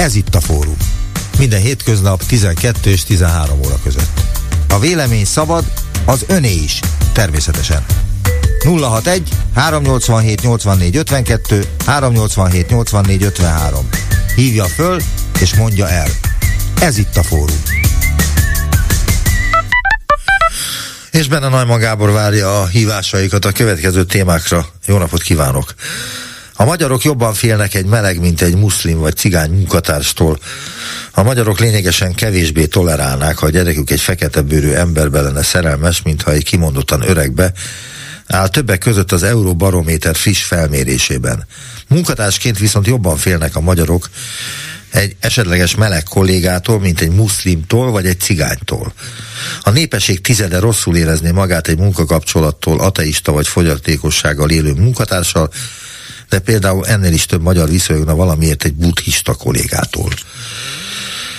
Ez itt a fórum. Minden hétköznap 12 és 13 óra között. A vélemény szabad, az öné is, természetesen. 061 387 84 52 387 84 53. Hívja föl és mondja el. Ez itt a fórum. És benne Najman Gábor várja a hívásaikat a következő témákra. Jó napot kívánok! A magyarok jobban félnek egy meleg, mint egy muszlim vagy cigány munkatárstól. A magyarok lényegesen kevésbé tolerálnák, ha a gyerekük egy fekete bőrű emberbe lenne szerelmes, mintha egy kimondottan öregbe, áll többek között az Euróbarométer friss felmérésében. Munkatársként viszont jobban félnek a magyarok egy esetleges meleg kollégától, mint egy muszlimtól vagy egy cigánytól. A népesség tizede rosszul érezné magát egy munkakapcsolattól, ateista vagy fogyatékossággal élő munkatársal, de például ennél is több magyar viszonyogna valamiért egy buddhista kollégától.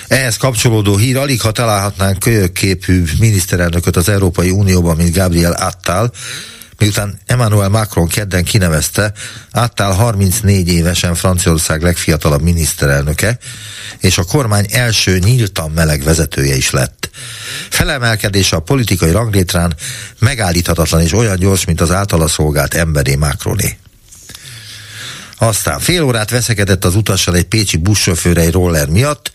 Ehhez kapcsolódó hír, alig ha találhatnánk kölyökképű miniszterelnököt az Európai Unióban, mint Gabriel Attal, miután Emmanuel Macron kedden kinevezte, Attal 34 évesen Franciaország legfiatalabb miniszterelnöke, és a kormány első nyíltan meleg vezetője is lett. Felemelkedése a politikai ranglétrán megállíthatatlan és olyan gyors, mint az általa szolgált emberé Macroné. Aztán fél órát veszekedett az utassal egy pécsi buszsofőr egy roller miatt.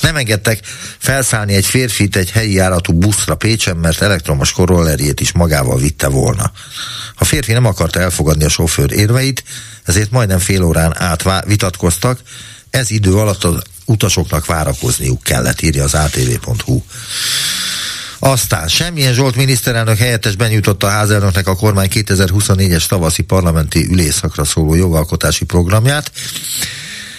Nem engedtek felszállni egy férfit egy helyi járatú buszra Pécsen, mert elektromos rollerjét is magával vitte volna. A férfi nem akarta elfogadni a sofőr érveit, ezért majdnem fél órán át vitatkoztak. Ez idő alatt az utasoknak várakozniuk kellett, írja az atv.hu. Aztán semmilyen Zsolt miniszterelnök helyettes benyújtotta a házelnöknek a kormány 2024-es tavaszi parlamenti ülésszakra szóló jogalkotási programját.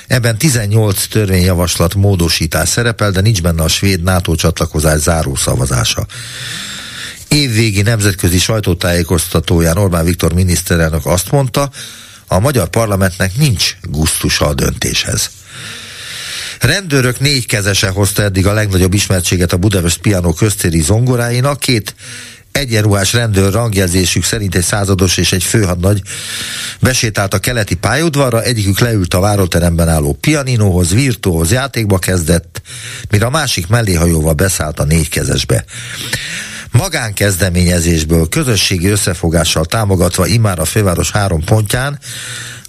Ebben 18 törvényjavaslat módosítás szerepel, de nincs benne a svéd NATO csatlakozás záró szavazása. Évvégi nemzetközi sajtótájékoztatóján Orbán Viktor miniszterelnök azt mondta, a magyar parlamentnek nincs gusztusa a döntéshez. Rendőrök négy kezese hozta eddig a legnagyobb ismertséget a Budapest Piano köztéri zongoráinak. Két egyenruhás rendőr rangjelzésük szerint egy százados és egy főhadnagy besétált a keleti pályaudvarra, egyikük leült a váróteremben álló pianinóhoz, virtuóhoz játékba kezdett, mire a másik melléhajóval beszállt a négykezesbe. Magánkezdeményezésből, közösségi összefogással támogatva immár a főváros három pontján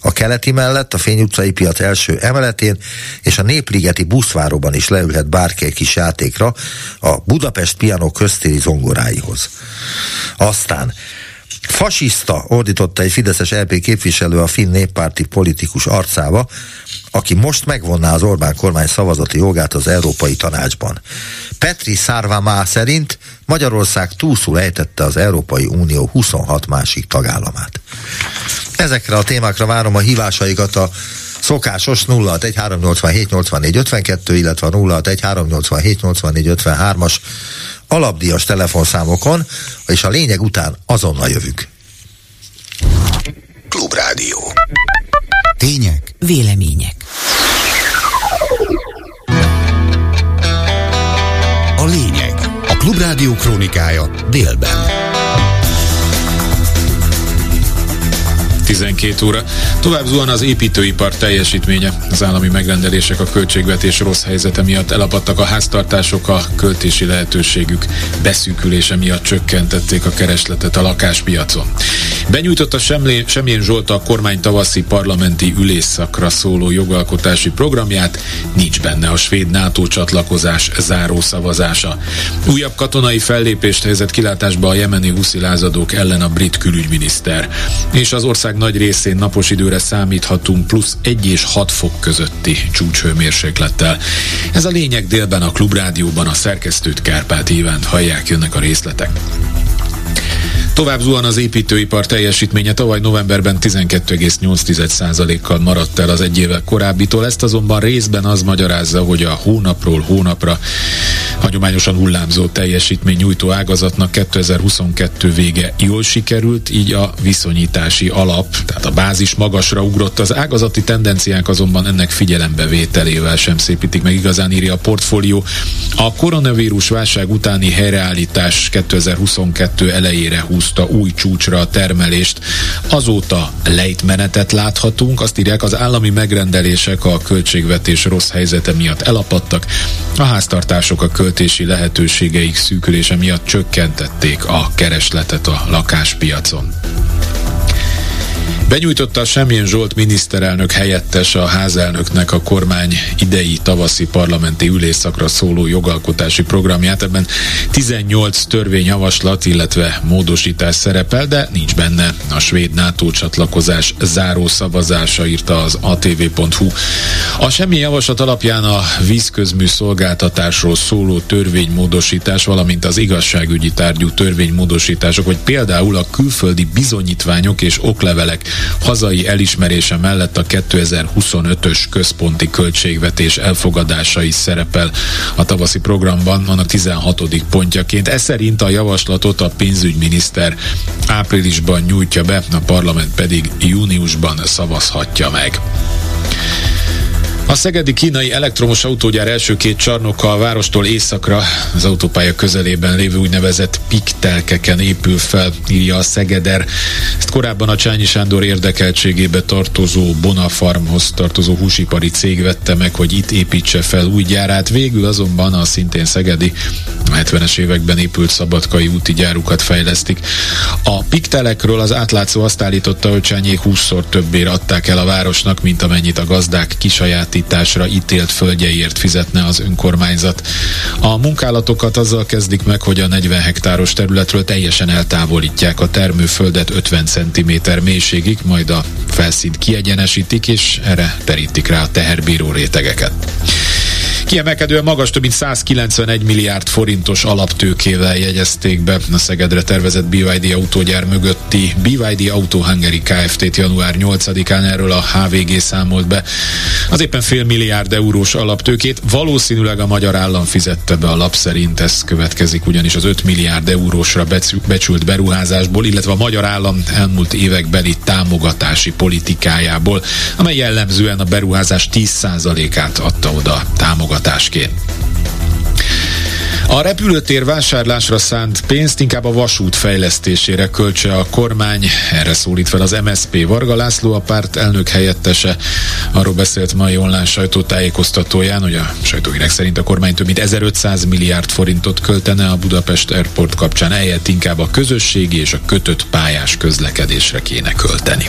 a keleti mellett, a Fény utcai piac első emeletén és a Népligeti buszváróban is leülhet bárki egy kis játékra a Budapest Piano köztéri zongoráihoz. Aztán Fasiszta, ordította egy Fideszes LP képviselő a finn néppárti politikus arcába, aki most megvonná az Orbán kormány szavazati jogát az Európai Tanácsban. Petri Szárvámá szerint Magyarország túlszul ejtette az Európai Unió 26 másik tagállamát. Ezekre a témákra várom a hívásaikat a szokásos 0613878452, illetve a 0613878453-as alapdíjas telefonszámokon, és a lényeg után azonnal jövünk. Klubrádió. Tények. Vélemények. A lényeg. A Klubrádió krónikája délben. 12 óra. Tovább zuhan az építőipar teljesítménye. Az állami megrendelések a költségvetés rossz helyzete miatt elapadtak a háztartások, a költési lehetőségük beszűkülése miatt csökkentették a keresletet a lakáspiacon. Benyújtotta Semlé, Semjén Zsolt a kormány tavaszi parlamenti ülésszakra szóló jogalkotási programját, nincs benne a svéd NATO csatlakozás záró szavazása. Újabb katonai fellépést helyezett kilátásba a jemeni huszi lázadók ellen a brit külügyminiszter. És az ország nagy részén napos időre számíthatunk plusz 1 és 6 fok közötti csúcshőmérséklettel. Ez a lényeg délben a Klubrádióban a szerkesztőt Kárpát Ivánt hallják, jönnek a részletek. Tovább zuhan az építőipar teljesítménye, tavaly novemberben 12,8%-kal maradt el az egy évvel korábbitól, ezt azonban részben az magyarázza, hogy a hónapról hónapra hagyományosan hullámzó teljesítmény nyújtó ágazatnak 2022 vége jól sikerült, így a viszonyítási alap, tehát a bázis magasra ugrott. Az ágazati tendenciák azonban ennek figyelembevételével sem szépítik meg igazán írja a portfólió. A koronavírus válság utáni helyreállítás 2022 elejére húzta új csúcsra a termelést. Azóta lejtmenetet láthatunk, azt írják, az állami megrendelések a költségvetés rossz helyzete miatt elapadtak, a háztartások a költési lehetőségeik szűkülése miatt csökkentették a keresletet a lakáspiacon. Benyújtotta Semjén Zsolt miniszterelnök helyettes a házelnöknek a kormány idei tavaszi parlamenti ülésszakra szóló jogalkotási programját. Ebben 18 törvényjavaslat, illetve módosítás szerepel, de nincs benne a svéd NATO csatlakozás záró szavazása, írta az atv.hu. A semmi javaslat alapján a vízközmű szolgáltatásról szóló törvénymódosítás, valamint az igazságügyi tárgyú törvénymódosítások, vagy például a külföldi bizonyítványok és oklevelek hazai elismerése mellett a 2025-ös központi költségvetés elfogadása is szerepel a tavaszi programban, annak 16. pontjaként. Ez szerint a javaslatot a pénzügyminiszter áprilisban nyújtja be, a parlament pedig júniusban szavazhatja meg. A szegedi kínai elektromos autógyár első két csarnoka a várostól északra, az autópálya közelében lévő úgynevezett piktelkeken épül fel, írja a Szegeder. Ezt korábban a Csányi Sándor érdekeltségébe tartozó Bonafarmhoz tartozó húsipari cég vette meg, hogy itt építse fel új gyárát. Végül azonban a szintén szegedi a 70-es években épült szabadkai úti gyárukat fejlesztik. A piktelekről az átlátszó azt állította, hogy Csányék 20-szor többére adták el a városnak, mint amennyit a gazdák kisaját elsajátításra ítélt földjeiért fizetne az önkormányzat. A munkálatokat azzal kezdik meg, hogy a 40 hektáros területről teljesen eltávolítják a termőföldet 50 cm mélységig, majd a felszínt kiegyenesítik, és erre terítik rá a teherbíró rétegeket. Kiemelkedően magas, több mint 191 milliárd forintos alaptőkével jegyezték be a Szegedre tervezett BYD autógyár mögötti BYD Auto Hungary Kft-t január 8-án erről a HVG számolt be. Az éppen fél milliárd eurós alaptőkét valószínűleg a magyar állam fizette be a lap szerint, ez következik ugyanis az 5 milliárd eurósra becsült beruházásból, illetve a magyar állam elmúlt évekbeli támogatási politikájából, amely jellemzően a beruházás 10%-át adta oda támogatásra támogatásként. A repülőtér vásárlásra szánt pénzt inkább a vasút fejlesztésére költse a kormány. Erre szólít fel az MSP Varga László, a párt elnök helyettese. Arról beszélt mai online sajtótájékoztatóján, hogy a sajtóhírek szerint a kormány több mint 1500 milliárd forintot költene a Budapest Airport kapcsán, eljött inkább a közösségi és a kötött pályás közlekedésre kéne költeni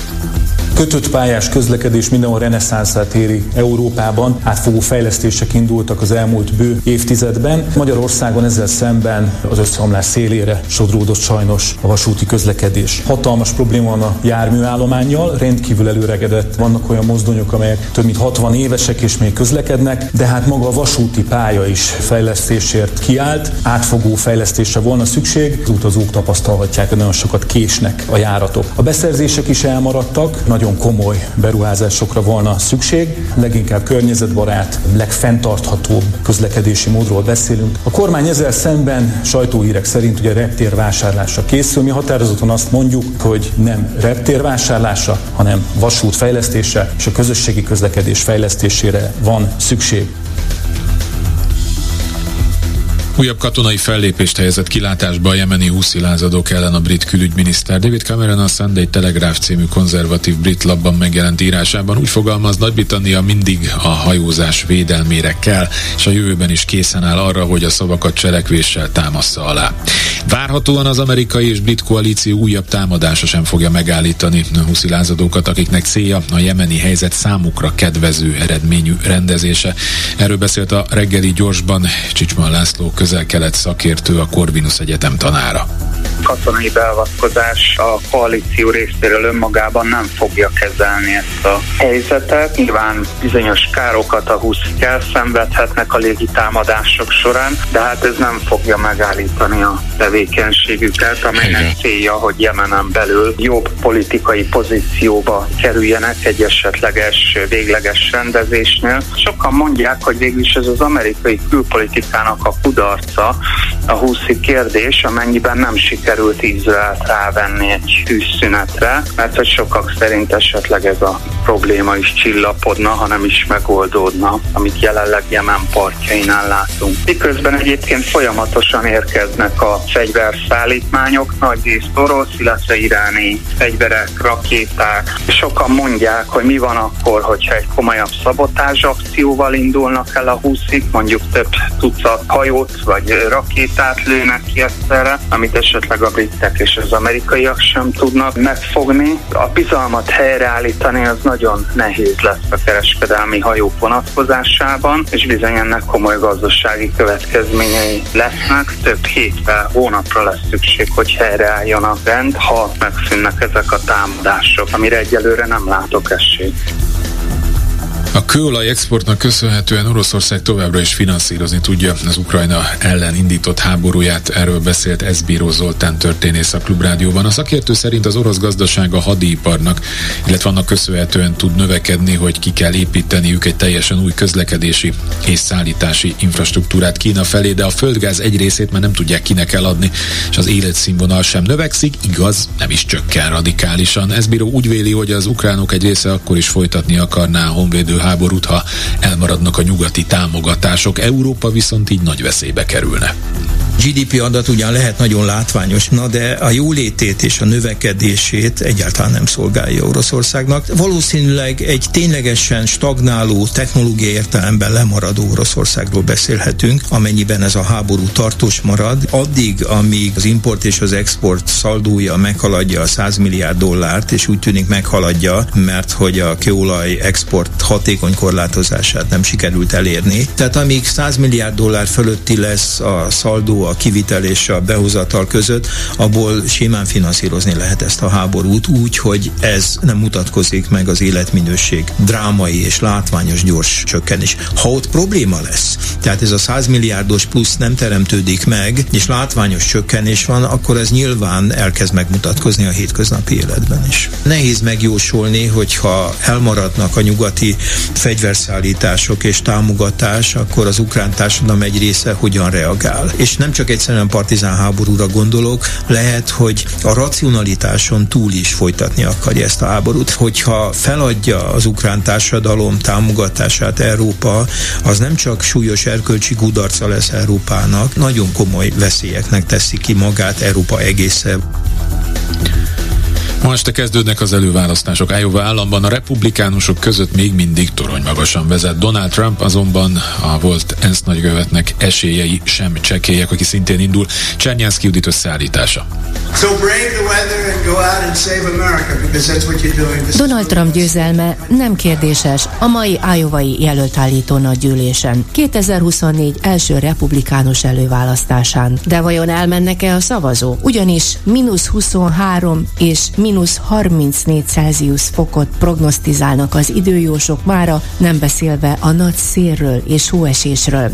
kötött pályás közlekedés mindenhol reneszánszát éri Európában. Átfogó fejlesztések indultak az elmúlt bő évtizedben. Magyarországon ezzel szemben az összeomlás szélére sodródott sajnos a vasúti közlekedés. Hatalmas probléma van a járműállományjal, rendkívül előregedett. Vannak olyan mozdonyok, amelyek több mint 60 évesek és még közlekednek, de hát maga a vasúti pálya is fejlesztésért kiállt. Átfogó fejlesztésre volna szükség. Az utazók tapasztalhatják, hogy nagyon sokat késnek a járatok. A beszerzések is elmaradtak, nagyon nagyon komoly beruházásokra volna szükség, leginkább környezetbarát, legfenntarthatóbb közlekedési módról beszélünk. A kormány ezzel szemben sajtóhírek szerint ugye reptér vásárlásra készül. Mi határozottan azt mondjuk, hogy nem reptér vásárlása, hanem vasút fejlesztése és a közösségi közlekedés fejlesztésére van szükség. Újabb katonai fellépést helyezett kilátásba a jemeni húszi lázadók ellen a brit külügyminiszter. David Cameron a Sunday Telegraph című konzervatív brit labban megjelent írásában úgy fogalmaz, Nagy-Britannia mindig a hajózás védelmére kell, és a jövőben is készen áll arra, hogy a szavakat cselekvéssel támassza alá. Várhatóan az amerikai és brit koalíció újabb támadása sem fogja megállítani a huszi lázadókat, akiknek célja a jemeni helyzet számukra kedvező eredményű rendezése. Erről beszélt a reggeli gyorsban Csicsman László közel-kelet szakértő, a Corvinus Egyetem tanára. katonai beavatkozás a koalíció részéről önmagában nem fogja kezelni ezt a helyzetet. Nyilván bizonyos károkat a húszik elszenvedhetnek a légitámadások során, de hát ez nem fogja megállítani a tevékenységüket, amelynek célja, hogy Jemenen belül jobb politikai pozícióba kerüljenek egy esetleges végleges rendezésnél. Sokan mondják, hogy végül is ez az amerikai külpolitikának a kudarca, a húszi kérdés, amennyiben nem sikerült Izraelt rávenni egy tűzszünetre, mert hogy sokak szerint esetleg ez a probléma is csillapodna, hanem is megoldódna, amit jelenleg Jemen partjainál látunk. Miközben egyébként folyamatosan érkeznek a fegyverszállítmányok, nagy részt orosz, illetve iráni fegyverek, rakéták. Sokan mondják, hogy mi van akkor, hogyha egy komolyabb szabotázs akcióval indulnak el a húszik, mondjuk több tucat hajót vagy rakétát lőnek ki egyszerre, amit esetleg a britek és az amerikaiak sem tudnak megfogni. A bizalmat helyreállítani az nagyon nehéz lesz a kereskedelmi hajók vonatkozásában, és bizony ennek komoly gazdasági következményei lesznek. Több hétre, hónapra lesz szükség, hogy helyreálljon a rend, ha megszűnnek ezek a támadások, amire egyelőre nem látok esélyt. A kőolaj exportnak köszönhetően Oroszország továbbra is finanszírozni tudja az Ukrajna ellen indított háborúját. Erről beszélt Esbíró Zoltán történész a Klubrádióban. A szakértő szerint az orosz gazdaság a hadiiparnak, illetve annak köszönhetően tud növekedni, hogy ki kell építeniük egy teljesen új közlekedési és szállítási infrastruktúrát Kína felé, de a földgáz egy részét már nem tudják kinek eladni, és az életszínvonal sem növekszik, igaz, nem is csökken radikálisan. Esbíró úgy véli, hogy az ukránok egy része akkor is folytatni akarná a honvédő háborút, ha elmaradnak a nyugati támogatások. Európa viszont így nagy veszélybe kerülne. GDP adat ugyan lehet nagyon látványos, na de a jólétét és a növekedését egyáltalán nem szolgálja Oroszországnak. Valószínűleg egy ténylegesen stagnáló, technológiai értelemben lemaradó Oroszországról beszélhetünk, amennyiben ez a háború tartós marad. Addig, amíg az import és az export szaldója meghaladja a 100 milliárd dollárt, és úgy tűnik meghaladja, mert hogy a kőolaj export hatékony korlátozását nem sikerült elérni. Tehát amíg 100 milliárd dollár fölötti lesz a szaldó, a kivitel és a behozatal között, abból simán finanszírozni lehet ezt a háborút úgy, hogy ez nem mutatkozik meg az életminőség drámai és látványos gyors csökkenés. Ha ott probléma lesz, tehát ez a 100 milliárdos plusz nem teremtődik meg, és látványos csökkenés van, akkor ez nyilván elkezd megmutatkozni a hétköznapi életben is. Nehéz megjósolni, hogyha elmaradnak a nyugati fegyverszállítások és támogatás, akkor az ukrán társadalom egy része hogyan reagál. És nem csak egyszerűen partizán háborúra gondolok, lehet, hogy a racionalitáson túl is folytatni akarja ezt a háborút. Hogyha feladja az ukrán társadalom támogatását Európa, az nem csak súlyos erkölcsi kudarca lesz Európának, nagyon komoly veszélyeknek teszi ki magát Európa egészen. Ma este kezdődnek az előválasztások. Iowa államban a republikánusok között még mindig torony magasan vezet. Donald Trump azonban a volt ENSZ nagykövetnek esélyei sem csekélyek, aki szintén indul. Csernyánszki Judit összeállítása. Donald Trump győzelme nem kérdéses a mai Iowa-i jelöltállító nagygyűlésen. 2024 első republikánus előválasztásán. De vajon elmennek-e a szavazók? Ugyanis mínusz 23 és mínusz 34 Celsius fokot prognosztizálnak az időjósok mára, nem beszélve a nagy szélről és hóesésről.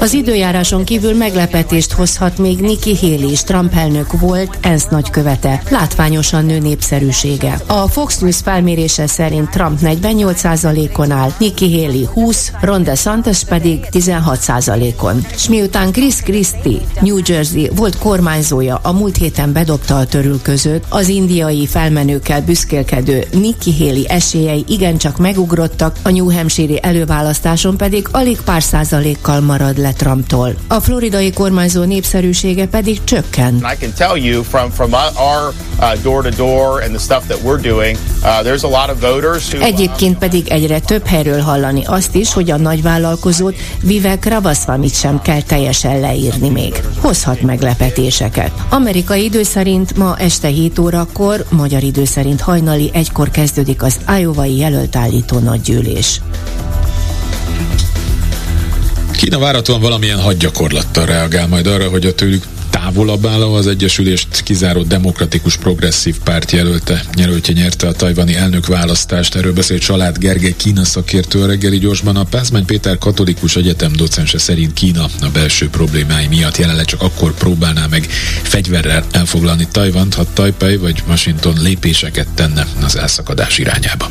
Az időjáráson kívül meglepetést hozhat még Nikki Haley is Trump elnök volt, ENSZ nagykövete. Látványosan nő népszerűsége. A Fox News felmérése szerint Trump 48%-on áll, Nikki Haley 20, Ron DeSantis pedig 16%-on. S miután Chris Christie, New Jersey volt kormányzója a múlt héten bedobta a törül között, az indiai felmenőkkel büszkélkedő Nikki Haley esélyei igencsak megugrottak, a New Hampshire előválasztáson pedig alig pár százalékkal marad le Trumptól. A floridai kormányzó népszerűsége pedig csökken. I can tell you from, from our uh, door-to-door and the stuff that we're doing, uh, there's a lot of voters who... Egyébként pedig egyre több helyről hallani azt is, hogy a nagyvállalkozót Vivek Ramaswamit sem kell teljesen leírni még. Hozhat meglepetéseket. Amerikai idő szerint ma este 7 órakor, magyar idő szerint hajnali egykor kezdődik az Iowa-i jelöltállító nagygyűlés. Kína várhatóan valamilyen hadgyakorlattal reagál majd arra, hogy a tőlük távolabb álló az Egyesülést kizáró demokratikus progresszív párt jelölte. Jelöltje nyerte a tajvani elnök választást. Erről beszélt Család Gergely Kína szakértő a reggeli gyorsban. A Pázmány Péter katolikus egyetem docense szerint Kína a belső problémái miatt jelenleg csak akkor próbálná meg fegyverrel elfoglalni Tajvant, ha Taipei vagy Washington lépéseket tenne az elszakadás irányába.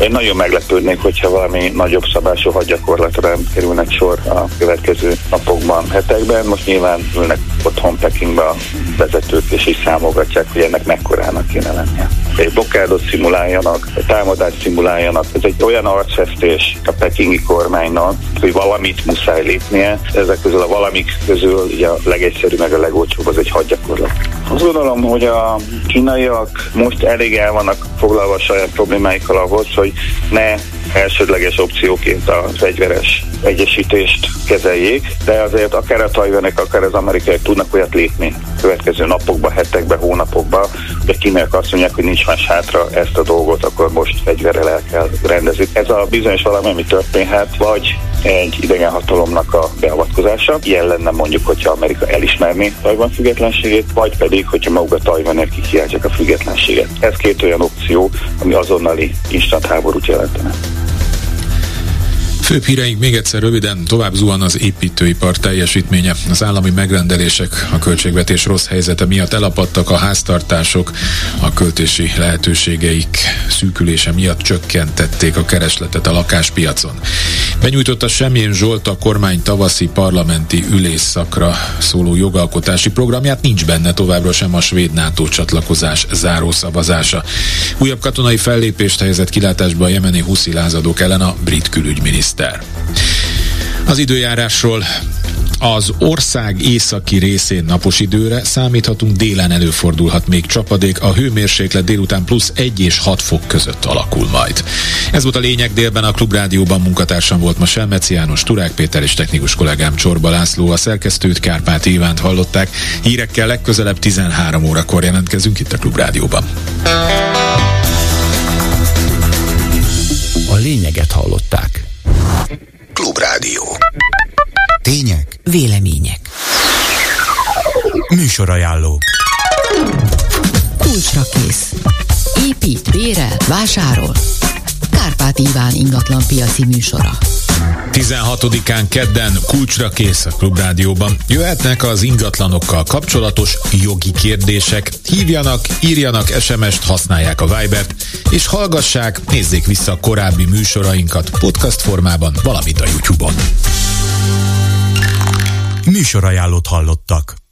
Én nagyon meglepődnék, hogyha valami nagyobb szabású hadgyakorlatra kerülnek sor a következő napokban, hetekben. Most nyilván ülnek otthon Pekingbe a vezetők, és is számogatják, hogy ennek mekkorának kéne lennie. Egy blokkádot szimuláljanak, egy támadást szimuláljanak. Ez egy olyan arcfestés a pekingi kormánynak, hogy valamit muszáj lépnie. Ezek közül a valamik közül ugye a legegyszerűbb meg a legolcsóbb az egy hadgyakorlat. Azt gondolom, hogy a kínaiak most elég el vannak foglalva a saját problémáikkal ahhoz, hogy ne elsődleges opcióként a fegyveres egyesítést kezeljék, de azért akár a tajvanek, akár az amerikaiak tudnak olyat lépni következő napokban, hetekben, hónapokban, a kínaiak azt mondják, hogy nincs más hátra ezt a dolgot, akkor most fegyverrel el kell rendezni. Ez a bizonyos valami, ami történhet, vagy egy idegen hatalomnak a beavatkozása. Ilyen lenne mondjuk, hogyha Amerika elismerné Tajvan függetlenségét, vagy pedig, hogyha maguk a tajvanek kikiáltják a függetlenséget. Ez két olyan opció, ami azonnali instant háborút jelentene. Főbb híreink még egyszer röviden, tovább zuhan az építőipar teljesítménye. Az állami megrendelések a költségvetés rossz helyzete miatt elapadtak a háztartások, a költési lehetőségeik szűkülése miatt csökkentették a keresletet a lakáspiacon. Benyújtotta Semjén Zsolt a kormány tavaszi parlamenti ülésszakra szóló jogalkotási programját, nincs benne továbbra sem a svéd NATO csatlakozás zárószavazása. Újabb katonai fellépést helyezett kilátásba a jemeni huszi lázadók ellen a brit külügyminiszter miniszter. Az időjárásról az ország északi részén napos időre számíthatunk, délen előfordulhat még csapadék, a hőmérséklet délután plusz 1 és 6 fok között alakul majd. Ez volt a lényeg délben a Klubrádióban munkatársam volt ma Selmeci János, Turák Péter és technikus kollégám Csorba László, a szerkesztőt Kárpát Ivánt hallották. Hírekkel legközelebb 13 órakor jelentkezünk itt a Klubrádióban. A lényeget hallották. Klubrádió. Tények. Vélemények. Műsorajánló. Kulcsra kész. Épít, bérel, vásárol. Kárpát Iván ingatlan piaci műsora. 16-án kedden kulcsra kész a Klubrádióban. Jöhetnek az ingatlanokkal kapcsolatos jogi kérdések. Hívjanak, írjanak SMS-t, használják a Vibert, és hallgassák, nézzék vissza a korábbi műsorainkat podcast formában, valamint a YouTube-on. Műsorajánlót hallottak.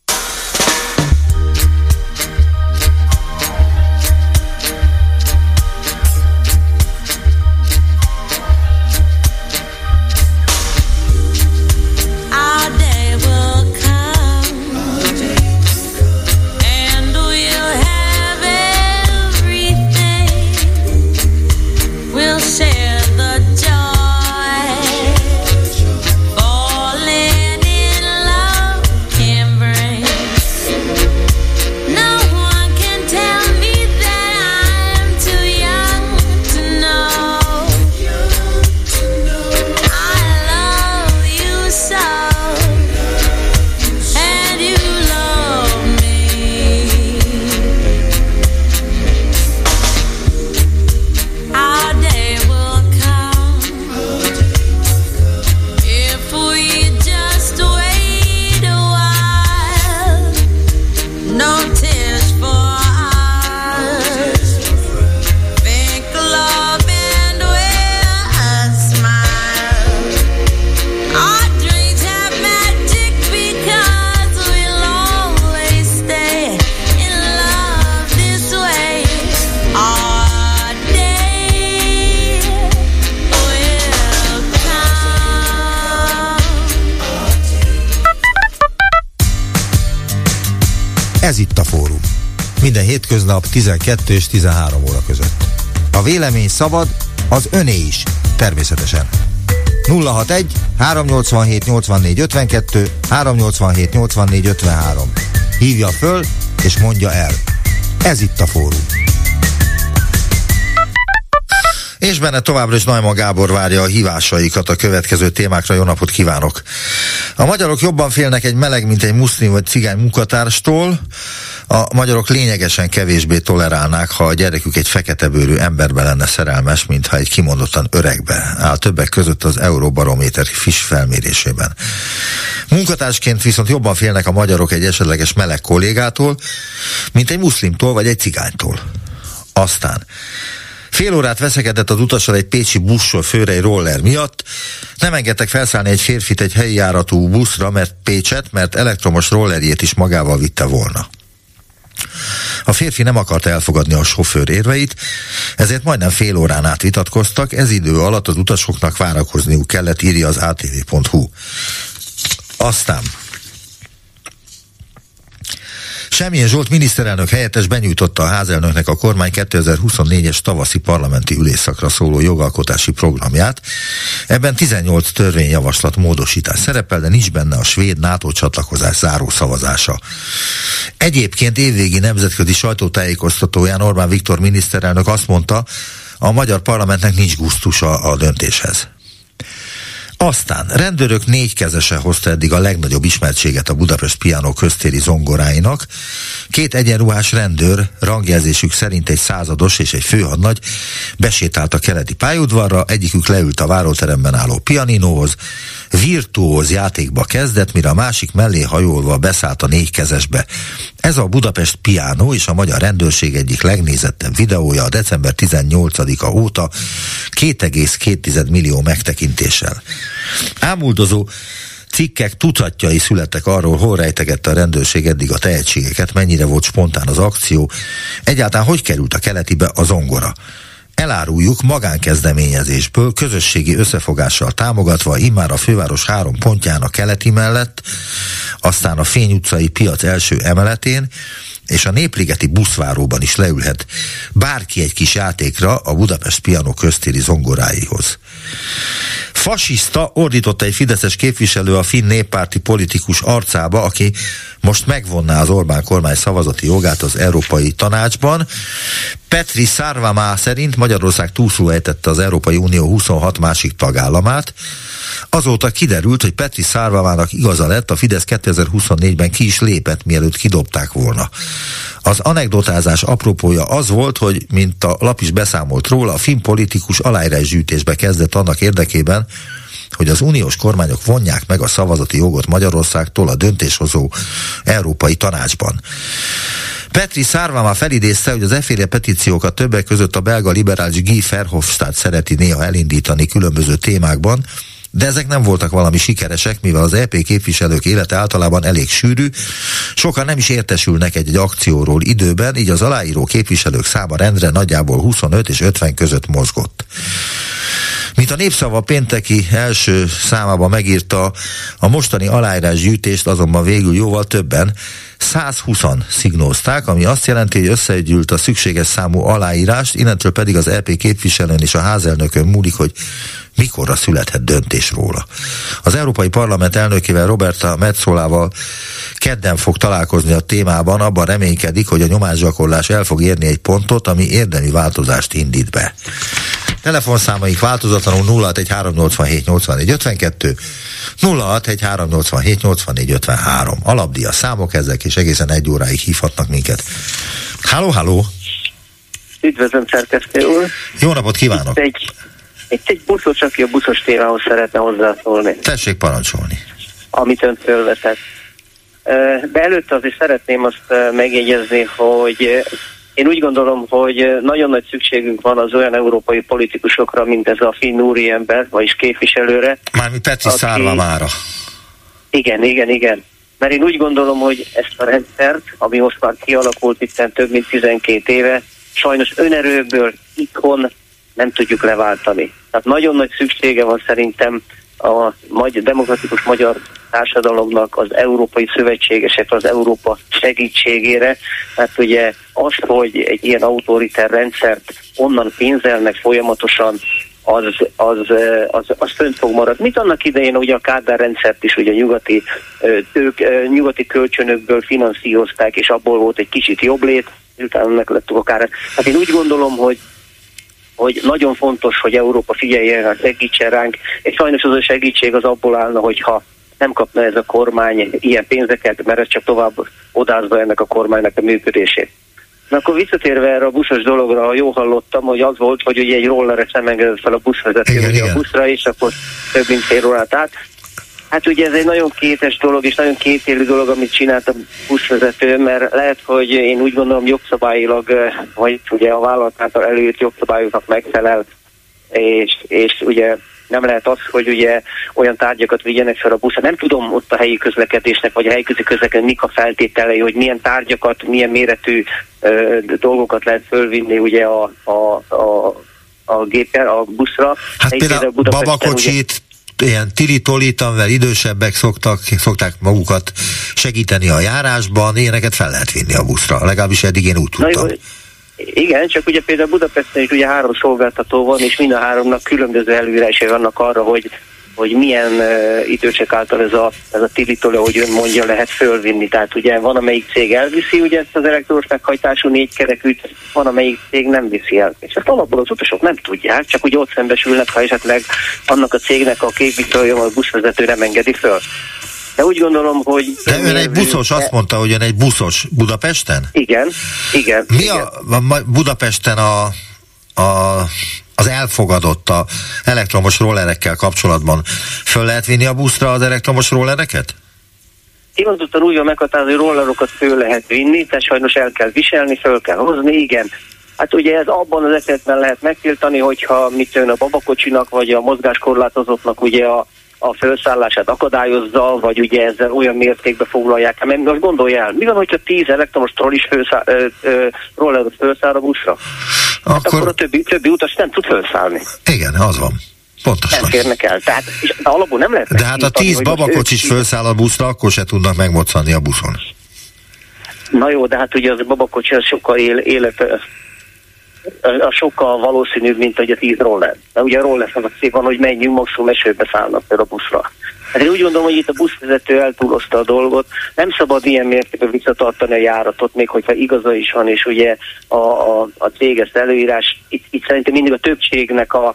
Hétköznap 12 és 13 óra között. A vélemény szabad, az öné is, természetesen. 061 387 84 52 387 84 53. Hívja föl és mondja el. Ez itt a fórum. És benne továbbra is Najma Gábor várja a hívásaikat a következő témákra. Jó napot kívánok! A magyarok jobban félnek egy meleg, mint egy muszlim vagy cigány munkatárstól. A magyarok lényegesen kevésbé tolerálnák, ha a gyerekük egy fekete bőrű emberbe lenne szerelmes, mintha egy kimondottan öregbe áll többek között az Euróbarométer FIS felmérésében. Munkatársként viszont jobban félnek a magyarok egy esetleges meleg kollégától, mint egy muszlimtól vagy egy cigánytól. Aztán Fél órát veszekedett az utassal egy pécsi főre egy roller miatt. Nem engedtek felszállni egy férfit egy helyi járatú buszra, mert Pécset, mert elektromos rollerjét is magával vitte volna. A férfi nem akarta elfogadni a sofőr érveit, ezért majdnem fél órán át vitatkoztak, ez idő alatt az utasoknak várakozniuk kellett, írja az atv.hu. Aztán Semmilyen Zsolt miniszterelnök helyettes benyújtotta a házelnöknek a kormány 2024-es tavaszi parlamenti ülésszakra szóló jogalkotási programját. Ebben 18 törvényjavaslat módosítás szerepel, de nincs benne a svéd NATO csatlakozás záró szavazása. Egyébként évvégi nemzetközi sajtótájékoztatóján Orbán Viktor miniszterelnök azt mondta, a magyar parlamentnek nincs gusztusa a döntéshez. Aztán rendőrök négy kezese hozta eddig a legnagyobb ismertséget a Budapest Piano köztéri zongoráinak. Két egyenruhás rendőr, rangjelzésük szerint egy százados és egy főhadnagy besétált a keleti pályaudvarra, egyikük leült a váróteremben álló pianinóhoz, virtuóz játékba kezdett, mire a másik mellé hajolva beszállt a négykezesbe. Ez a Budapest Piano és a magyar rendőrség egyik legnézettebb videója a december 18-a óta 2,2 millió megtekintéssel. Ámuldozó cikkek tucatjai születtek arról, hol rejtegette a rendőrség eddig a tehetségeket, mennyire volt spontán az akció, egyáltalán hogy került a keletibe a zongora. Eláruljuk magánkezdeményezésből, közösségi összefogással támogatva immár a főváros három pontján a keleti mellett, aztán a Fény utcai piac első emeletén, és a Népligeti buszváróban is leülhet bárki egy kis játékra a Budapest Piano köztéri zongoráihoz. Fasiszta ordította egy fideszes képviselő a finn néppárti politikus arcába, aki most megvonná az Orbán kormány szavazati jogát az Európai Tanácsban. Petri Szárvamá szerint Magyarország túlszul az Európai Unió 26 másik tagállamát. Azóta kiderült, hogy Petri Szárvamának igaza lett, a Fidesz 2024-ben ki is lépett, mielőtt kidobták volna. Az anekdotázás apropója az volt, hogy, mint a lap is beszámolt róla, a finn politikus aláírásgyűjtésbe kezdett annak érdekében, hogy az uniós kormányok vonják meg a szavazati jogot Magyarországtól a döntéshozó Európai Tanácsban. Petri Szárváma felidézte, hogy az efféle petíciókat többek között a belga liberális Guy Verhofstadt szereti néha elindítani különböző témákban, de ezek nem voltak valami sikeresek, mivel az EP képviselők élete általában elég sűrű, sokan nem is értesülnek egy-egy akcióról időben, így az aláíró képviselők száma rendre nagyjából 25 és 50 között mozgott. Mint a népszava pénteki első számában megírta, a mostani aláírás gyűjtést azonban végül jóval többen, 120-an szignózták, ami azt jelenti, hogy összegyűlt a szükséges számú aláírást, innentől pedig az EP képviselőn és a házelnökön múlik, hogy mikorra születhet döntés róla. Az Európai Parlament elnökével Roberta Metzolával kedden fog találkozni a témában, abban reménykedik, hogy a nyomásgyakorlás el fog érni egy pontot, ami érdemi változást indít be. Telefonszámaik változatlanul 061 84 52 061 84 53. Alapdia számok ezek, és egészen egy óráig hívhatnak minket. Háló, háló! Üdvözlöm, szerkesztő úr! Jó napot kívánok! Itt egy, itt egy buszos, aki a buszos témához szeretne hozzászólni. Tessék parancsolni. Amit ön fölvetett. De előtte azért szeretném azt megjegyezni, hogy én úgy gondolom, hogy nagyon nagy szükségünk van az olyan európai politikusokra, mint ez a finn úriember, vagyis képviselőre. Mármint Petri aki... Szárvamára. Igen, igen, igen. Mert én úgy gondolom, hogy ezt a rendszert, ami most már kialakult itt több mint 12 éve, sajnos önerőből itthon nem tudjuk leváltani. Tehát nagyon nagy szüksége van szerintem a magyar, demokratikus magyar társadalomnak, az európai szövetségesek, az Európa segítségére, mert ugye az, hogy egy ilyen autoriter rendszert onnan pénzelnek folyamatosan, az, az, az, az fönt fog maradni. Mit annak idején ugye a Kádár rendszert is ugye nyugati, ők, nyugati kölcsönökből finanszírozták, és abból volt egy kicsit jobb lét, utána meg lettük akár. Hát én úgy gondolom, hogy hogy nagyon fontos, hogy Európa figyeljen, segítsen ránk, és sajnos az a segítség az abból állna, hogyha nem kapna ez a kormány ilyen pénzeket, mert ez csak tovább odázza ennek a kormánynak a működését. Na akkor visszatérve erre a buszos dologra, ha jól hallottam, hogy az volt, hogy ugye egy rolleres nem engedett fel a buszvezető a buszra, és akkor több mint fél órát át. Hát ugye ez egy nagyon kétes dolog, és nagyon kétélű dolog, amit csinált a buszvezető, mert lehet, hogy én úgy gondolom jogszabályilag, vagy ugye a vállalat által előtt jogszabályoknak megfelel, és, és ugye nem lehet az, hogy ugye olyan tárgyakat vigyenek fel a buszra. Nem tudom ott a helyi közlekedésnek, vagy a helyi közlekedésnek mik a feltételei, hogy milyen tárgyakat, milyen méretű ö, dolgokat lehet fölvinni ugye a, a, a, a gépen, a buszra. Hát például babakocsit, ugye, ilyen tili-tolit, amivel idősebbek szoktak, szokták magukat segíteni a járásban, ilyeneket fel lehet vinni a buszra. Legalábbis eddig én úgy tudtam. Igen, csak ugye például Budapesten is ugye három szolgáltató van, és mind a háromnak különböző előírásai vannak arra, hogy hogy milyen uh, idősek által ez a, ez a tilitolja, hogy ön mondja, lehet fölvinni. Tehát ugye van, amelyik cég elviszi ugye ezt az elektromos meghajtású négy kerekűt, van, amelyik cég nem viszi el. És ezt alapból az utasok nem tudják, csak ugye ott szembesülnek, ha esetleg annak a cégnek a képviselője, a buszvezető nem engedi föl. De úgy gondolom, hogy... De ön egy buszos, azt mondta, hogy ön egy buszos Budapesten? Igen, igen. Mi igen. A, a Budapesten a, a, az elfogadott a elektromos rollerekkel kapcsolatban? Föl lehet vinni a buszra az elektromos rollereket? Kimondottan úgy van meghatározni, hogy rollerokat föl lehet vinni, tehát sajnos el kell viselni, föl kell hozni, igen. Hát ugye ez abban az esetben lehet megtiltani, hogyha mit a babakocsinak vagy a mozgáskorlátozottnak ugye a a felszállását akadályozza, vagy ugye ezzel olyan mértékbe foglalják. Mert most gondolj el, mi van, hogyha 10 elektromos troll is roller felszáll a buszra? Akkor... Hát akkor a többi, többi utas nem tud felszállni. Igen, az van. Pontosan. Nem férnek el. Tehát, és alapból nem lehet De hát a 10 babakocs is felszáll a buszra, akkor se tudnak megmoczani a buszon. Na jó, de hát ugye az babakocsi az sokkal él, élet, a sokkal valószínűbb, mint hogy a tíz roller. De ugye a roller szép van, hogy menjünk, maximum esőbe szállnak a buszra. Hát én úgy gondolom, hogy itt a buszvezető eltúlozta a dolgot. Nem szabad ilyen mértékben visszatartani a járatot, még hogyha igaza is van, és ugye a, a, a cég ezt előírás, itt, itt szerintem mindig a többségnek a,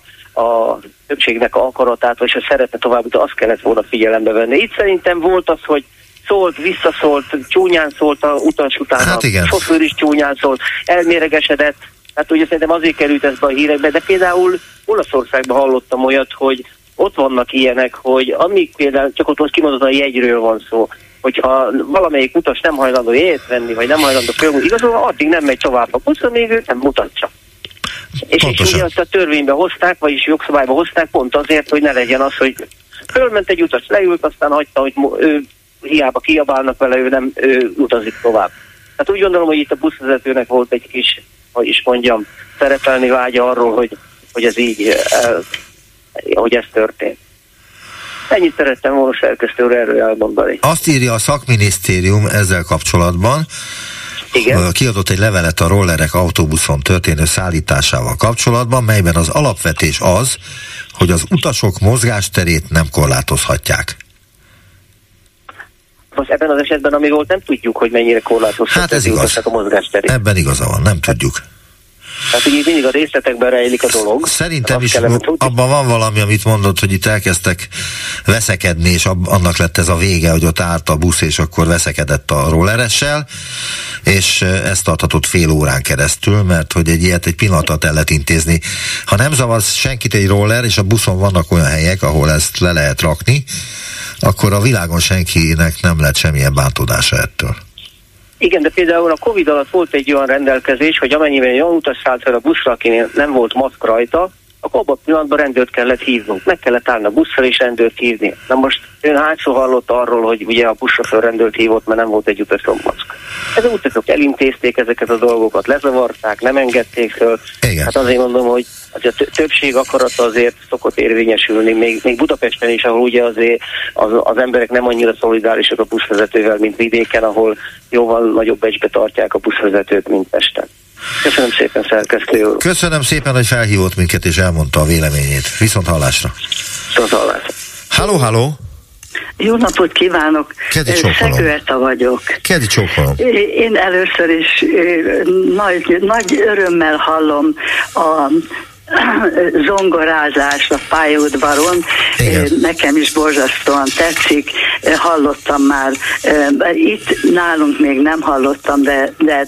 a többségnek a akaratát, vagy ha szeretne tovább, de azt kellett volna figyelembe venni. Itt szerintem volt az, hogy szólt, visszaszólt, csúnyán szólt a utas után, hát a sofőr is csúnyán szólt, elméregesedett, Hát ugye szerintem azért került ez be a hírekbe, de például Olaszországban hallottam olyat, hogy ott vannak ilyenek, hogy amíg például, csak ott most kimondott a jegyről van szó, hogyha valamelyik utas nem hajlandó jegyet venni, vagy nem hajlandó fölmúlni, igazából addig nem megy tovább a busz, még ő nem mutatja. És, és ugye azt a törvénybe hozták, vagyis jogszabályba hozták pont azért, hogy ne legyen az, hogy fölment egy utas, leült, aztán hagyta, hogy ő hiába kiabálnak vele, ő nem ő utazik tovább. Hát úgy gondolom, hogy itt a buszvezetőnek volt egy kis hogy is mondjam, szerepelni vágya arról, hogy, hogy ez így, el, hogy ez történt. Ennyit szerettem volna szerkesztő erről elmondani. Azt írja a szakminisztérium ezzel kapcsolatban, igen. Kiadott egy levelet a rollerek autóbuszon történő szállításával kapcsolatban, melyben az alapvetés az, hogy az utasok mozgásterét nem korlátozhatják. Most ebben az esetben, ami volt, nem tudjuk, hogy mennyire korlátozhatják hát ez igaz. a mozgásterét. Ebben igaza van, nem tudjuk. Tehát így mindig a részletekben rejlik a dolog. Szerintem is abban van valami, amit mondott, hogy itt elkezdtek veszekedni, és annak lett ez a vége, hogy ott állt a busz, és akkor veszekedett a rolleressel, és ezt tartatott fél órán keresztül, mert hogy egy ilyet egy pillanatot el lehet intézni. Ha nem zavar senkit egy roller, és a buszon vannak olyan helyek, ahol ezt le lehet rakni, akkor a világon senkinek nem lett semmilyen bántódása ettől. Igen, de például a Covid alatt volt egy olyan rendelkezés, hogy amennyiben olyan utas szállt fel a buszra, akinél nem volt maszk rajta, akkor abban a pillanatban rendőrt kellett hívnunk. Meg kellett állni a buszra és rendőrt hívni. Na most ön hányszor hallott arról, hogy ugye a buszsofőr rendőrt hívott, mert nem volt egy utasom maszk. Ez a utasok elintézték ezeket a dolgokat, lezavarták, nem engedték föl. Igen. Hát azért mondom, hogy a többség akarata azért szokott érvényesülni, még, még Budapesten is, ahol ugye azért az, az emberek nem annyira szolidárisak a buszvezetővel, mint vidéken, ahol jóval nagyobb becsbe tartják a buszvezetőt, mint Pesten. Köszönöm szépen, szerkesztő úr. Köszönöm szépen, hogy felhívott minket és elmondta a véleményét. Viszont hallásra. Viszont hallásra. Halló, halló. Jó napot kívánok! Kedi Szegőeta vagyok. Kedi csókolom. Én először is nagy, nagy örömmel hallom a zongorázás a pályaudvaron Igen. nekem is borzasztóan tetszik, hallottam már, itt nálunk még nem hallottam, de, de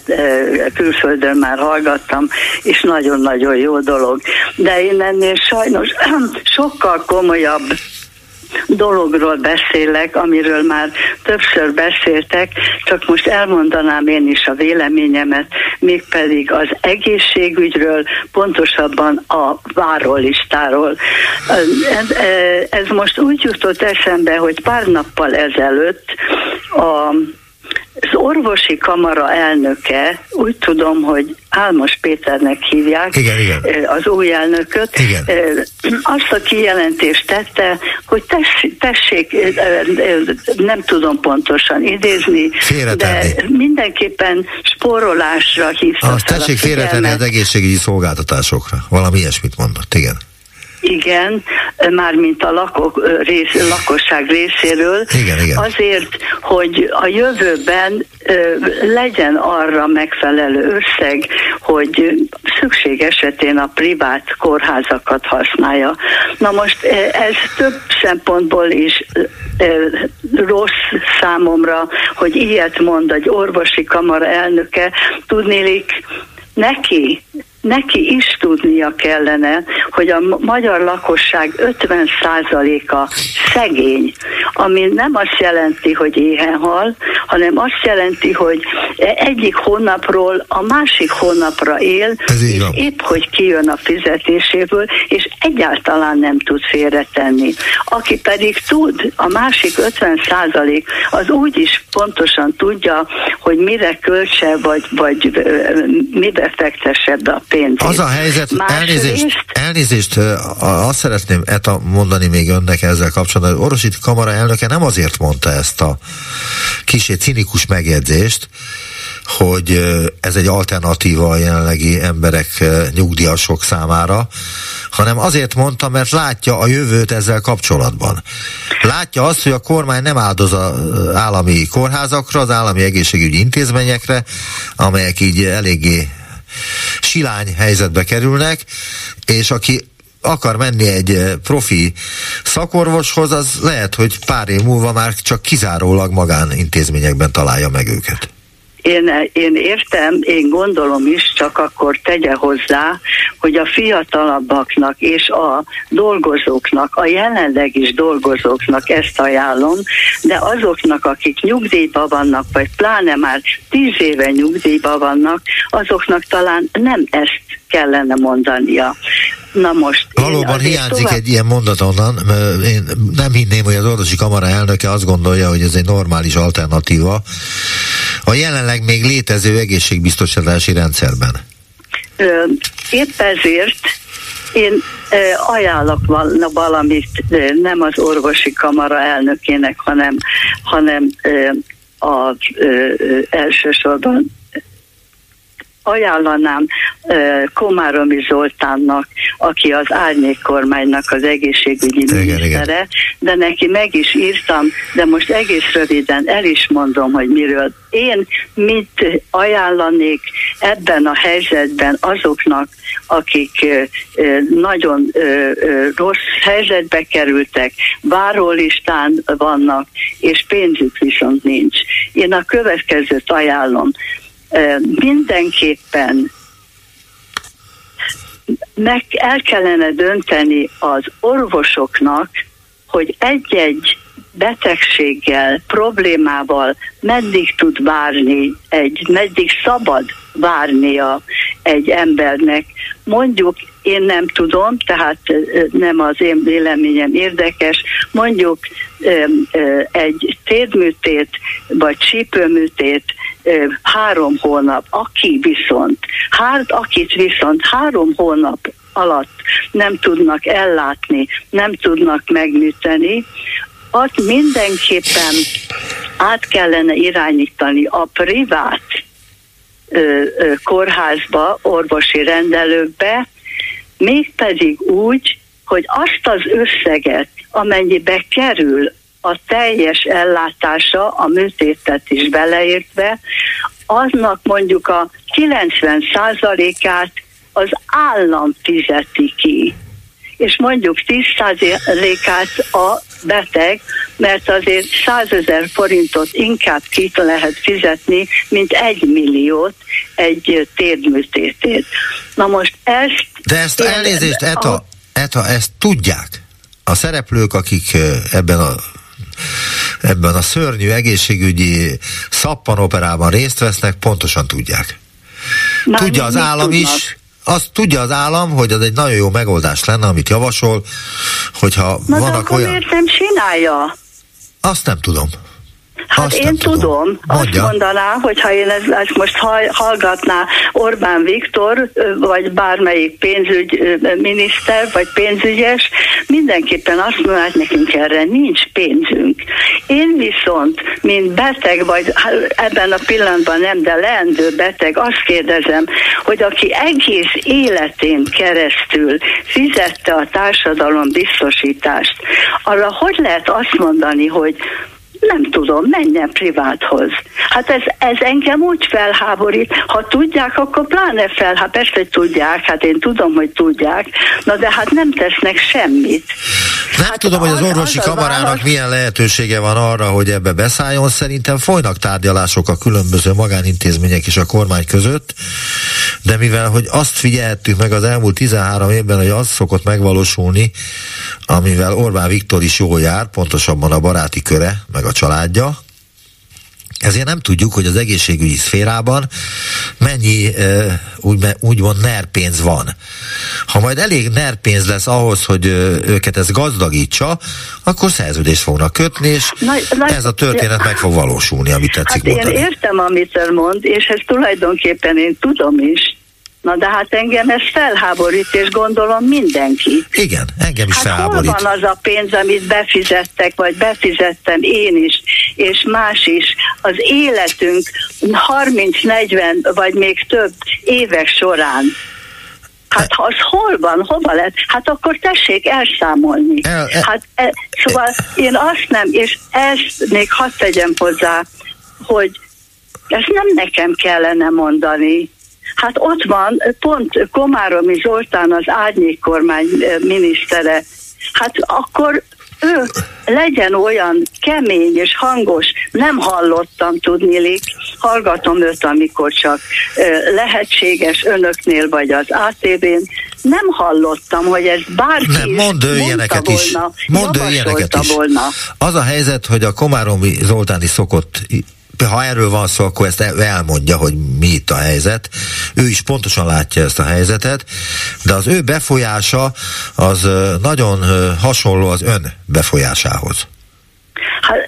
külföldön már hallgattam, és nagyon-nagyon jó dolog. De én ennél sajnos sokkal komolyabb dologról beszélek, amiről már többször beszéltek, csak most elmondanám én is a véleményemet, mégpedig az egészségügyről, pontosabban a várólistáról. Ez, most úgy jutott eszembe, hogy pár nappal ezelőtt a az orvosi kamara elnöke, úgy tudom, hogy Álmos Péternek hívják igen, igen. az új elnököt, igen. azt a kijelentést tette, hogy tessék, tessék nem tudom pontosan idézni, de mindenképpen spórolásra hívta Azt tessék félretenni az egészségügyi szolgáltatásokra. Valami ilyesmit mondott, igen. Igen, mármint a lakok, rész, lakosság részéről. Igen, igen. Azért, hogy a jövőben legyen arra megfelelő összeg, hogy szükség esetén a privát kórházakat használja. Na most ez több szempontból is rossz számomra, hogy ilyet mond egy orvosi kamara elnöke. Tudnélik, neki neki is tudnia kellene, hogy a magyar lakosság 50%-a szegény, ami nem azt jelenti, hogy éhen hal, hanem azt jelenti, hogy egyik hónapról a másik hónapra él, és épp hogy kijön a fizetéséből, és egyáltalán nem tud félretenni. Aki pedig tud, a másik 50% az úgy is pontosan tudja, hogy mire költse, vagy, vagy mibe fektesse be a pénzét. Az a helyzet, elnézést, elnézést, azt szeretném eta mondani még önnek ezzel kapcsolatban, hogy Orosi Kamara elnöke nem azért mondta ezt a kisé cinikus megjegyzést, hogy ez egy alternatíva a jelenlegi emberek nyugdíjasok számára, hanem azért mondta, mert látja a jövőt ezzel kapcsolatban. Látja azt, hogy a kormány nem áldoz az állami kórházakra, az állami egészségügyi intézményekre, amelyek így eléggé silány helyzetbe kerülnek, és aki akar menni egy profi szakorvoshoz, az lehet, hogy pár év múlva már csak kizárólag magánintézményekben találja meg őket. Én, én értem, én gondolom is, csak akkor tegye hozzá, hogy a fiatalabbaknak és a dolgozóknak, a jelenleg is dolgozóknak ezt ajánlom, de azoknak, akik nyugdíjba vannak, vagy pláne már tíz éve nyugdíjba vannak, azoknak talán nem ezt kellene mondania. Na most... Valóban hiányzik tovább... egy ilyen mondat onnan, én nem hinném, hogy az orvosi kamara elnöke azt gondolja, hogy ez egy normális alternatíva a jelenleg még létező egészségbiztosítási rendszerben. Épp ezért én ajánlok valamit nem az orvosi kamara elnökének, hanem, hanem a, elsősorban ajánlanám Komáromi Zoltánnak, aki az árnyék kormánynak az egészségügyi minisztere, de neki meg is írtam, de most egész röviden el is mondom, hogy miről. Én mit ajánlanék ebben a helyzetben azoknak, akik nagyon rossz helyzetbe kerültek, várólistán vannak, és pénzük viszont nincs. Én a következőt ajánlom mindenképpen meg el kellene dönteni az orvosoknak, hogy egy-egy betegséggel, problémával meddig tud várni, egy, meddig szabad várnia egy embernek. Mondjuk én nem tudom, tehát nem az én véleményem érdekes, mondjuk egy térműtét vagy csípőműtét három hónap, aki viszont, hát akit viszont három hónap alatt nem tudnak ellátni, nem tudnak megműteni, azt mindenképpen át kellene irányítani a privát ö, ö, kórházba, orvosi rendelőkbe, mégpedig úgy, hogy azt az összeget, amennyibe kerül a teljes ellátása, a műtétet is beleértve, aznak mondjuk a 90%-át az állam fizeti ki. És mondjuk 10%-át a beteg, mert azért 100 ezer forintot inkább ki lehet fizetni, mint egy milliót egy térműtétét. Na most ezt... De ezt elnézést, Eta, Eta, ezt tudják. A szereplők, akik ebben a ebben a szörnyű egészségügyi szappanoperában részt vesznek, pontosan tudják. Már Tudja az állam tudnak? is, azt tudja az állam, hogy az egy nagyon jó megoldás lenne, amit javasol, hogyha Na vannak de olyan... miért nem csinálja? Azt nem tudom. Hát Azt én tudom. tudom. Azt mondaná, hogyha én ezt, ezt most hallgatná Orbán Viktor, vagy bármelyik pénzügyminiszter, vagy pénzügyes, mindenképpen azt mondaná, hogy nekünk erre nincs pénzünk. Én viszont, mint beteg, vagy hát ebben a pillanatban nem, de leendő beteg, azt kérdezem, hogy aki egész életén keresztül fizette a társadalom biztosítást, arra hogy lehet azt mondani, hogy nem tudom, menjen priváthoz. Hát ez, ez engem úgy felháborít. Ha tudják, akkor pláne fel. Hát persze, hogy tudják, hát én tudom, hogy tudják, na de hát nem tesznek semmit. Nem hát tudom, hogy az orvosi az kamarának válasz... milyen lehetősége van arra, hogy ebbe beszálljon. Szerintem folynak tárgyalások a különböző magánintézmények és a kormány között, de mivel, hogy azt figyeltük meg az elmúlt 13 évben, hogy az szokott megvalósulni, amivel Orbán Viktor is jól jár, pontosabban a baráti köre, meg a családja, ezért nem tudjuk, hogy az egészségügyi szférában mennyi úgy, úgymond nerpénz van. Ha majd elég nerpénz lesz ahhoz, hogy őket ez gazdagítsa, akkor szerződést fognak kötni, és na, na, ez a történet meg fog valósulni, amit tetszik hát mondani. Én értem, amit ön mond, és ezt tulajdonképpen én tudom is, Na de hát engem ez felháborít, és gondolom mindenki. Igen, engem is hát felháborít. hol van az a pénz, amit befizettek, vagy befizettem én is, és más is. Az életünk 30-40, vagy még több évek során Hát ha az hol van, hova lett? Hát akkor tessék elszámolni. El, el, hát e, szóval én azt nem, és ezt még hadd tegyem hozzá, hogy ezt nem nekem kellene mondani, Hát ott van, pont Komáromi Zoltán az árnyék kormány minisztere. Hát akkor ő legyen olyan kemény és hangos, nem hallottam tudnilik, hallgatom őt, amikor csak lehetséges önöknél vagy az ATV-n, nem hallottam, hogy ez bárki nem, mondd ő ilyeneket is. Volna, mondd ő ilyeneket is. Volna. Az a helyzet, hogy a Komáromi Zoltán is szokott ha erről van szó, akkor ezt elmondja, hogy mi itt a helyzet. Ő is pontosan látja ezt a helyzetet, de az ő befolyása az nagyon hasonló az ön befolyásához. Hát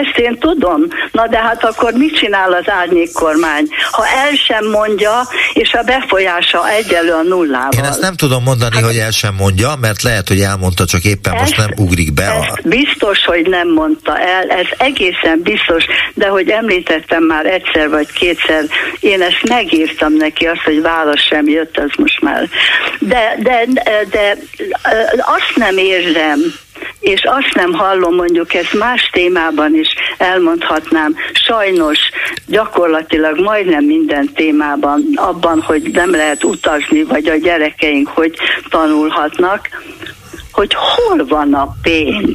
ezt én tudom, na de hát akkor mit csinál az árnyék kormány? Ha el sem mondja, és a befolyása egyelő a nullával. Én ezt nem tudom mondani, hát, hogy el sem mondja, mert lehet, hogy elmondta, csak éppen ezt, most nem ugrik be. A... Biztos, hogy nem mondta el, ez egészen biztos, de hogy említettem már egyszer vagy kétszer, én ezt megírtam neki, azt, hogy válasz sem jött, az most már. De, de, de, de azt nem érzem, és azt nem hallom, mondjuk ezt más témában is elmondhatnám, sajnos gyakorlatilag majdnem minden témában, abban, hogy nem lehet utazni, vagy a gyerekeink hogy tanulhatnak, hogy hol van a pénz.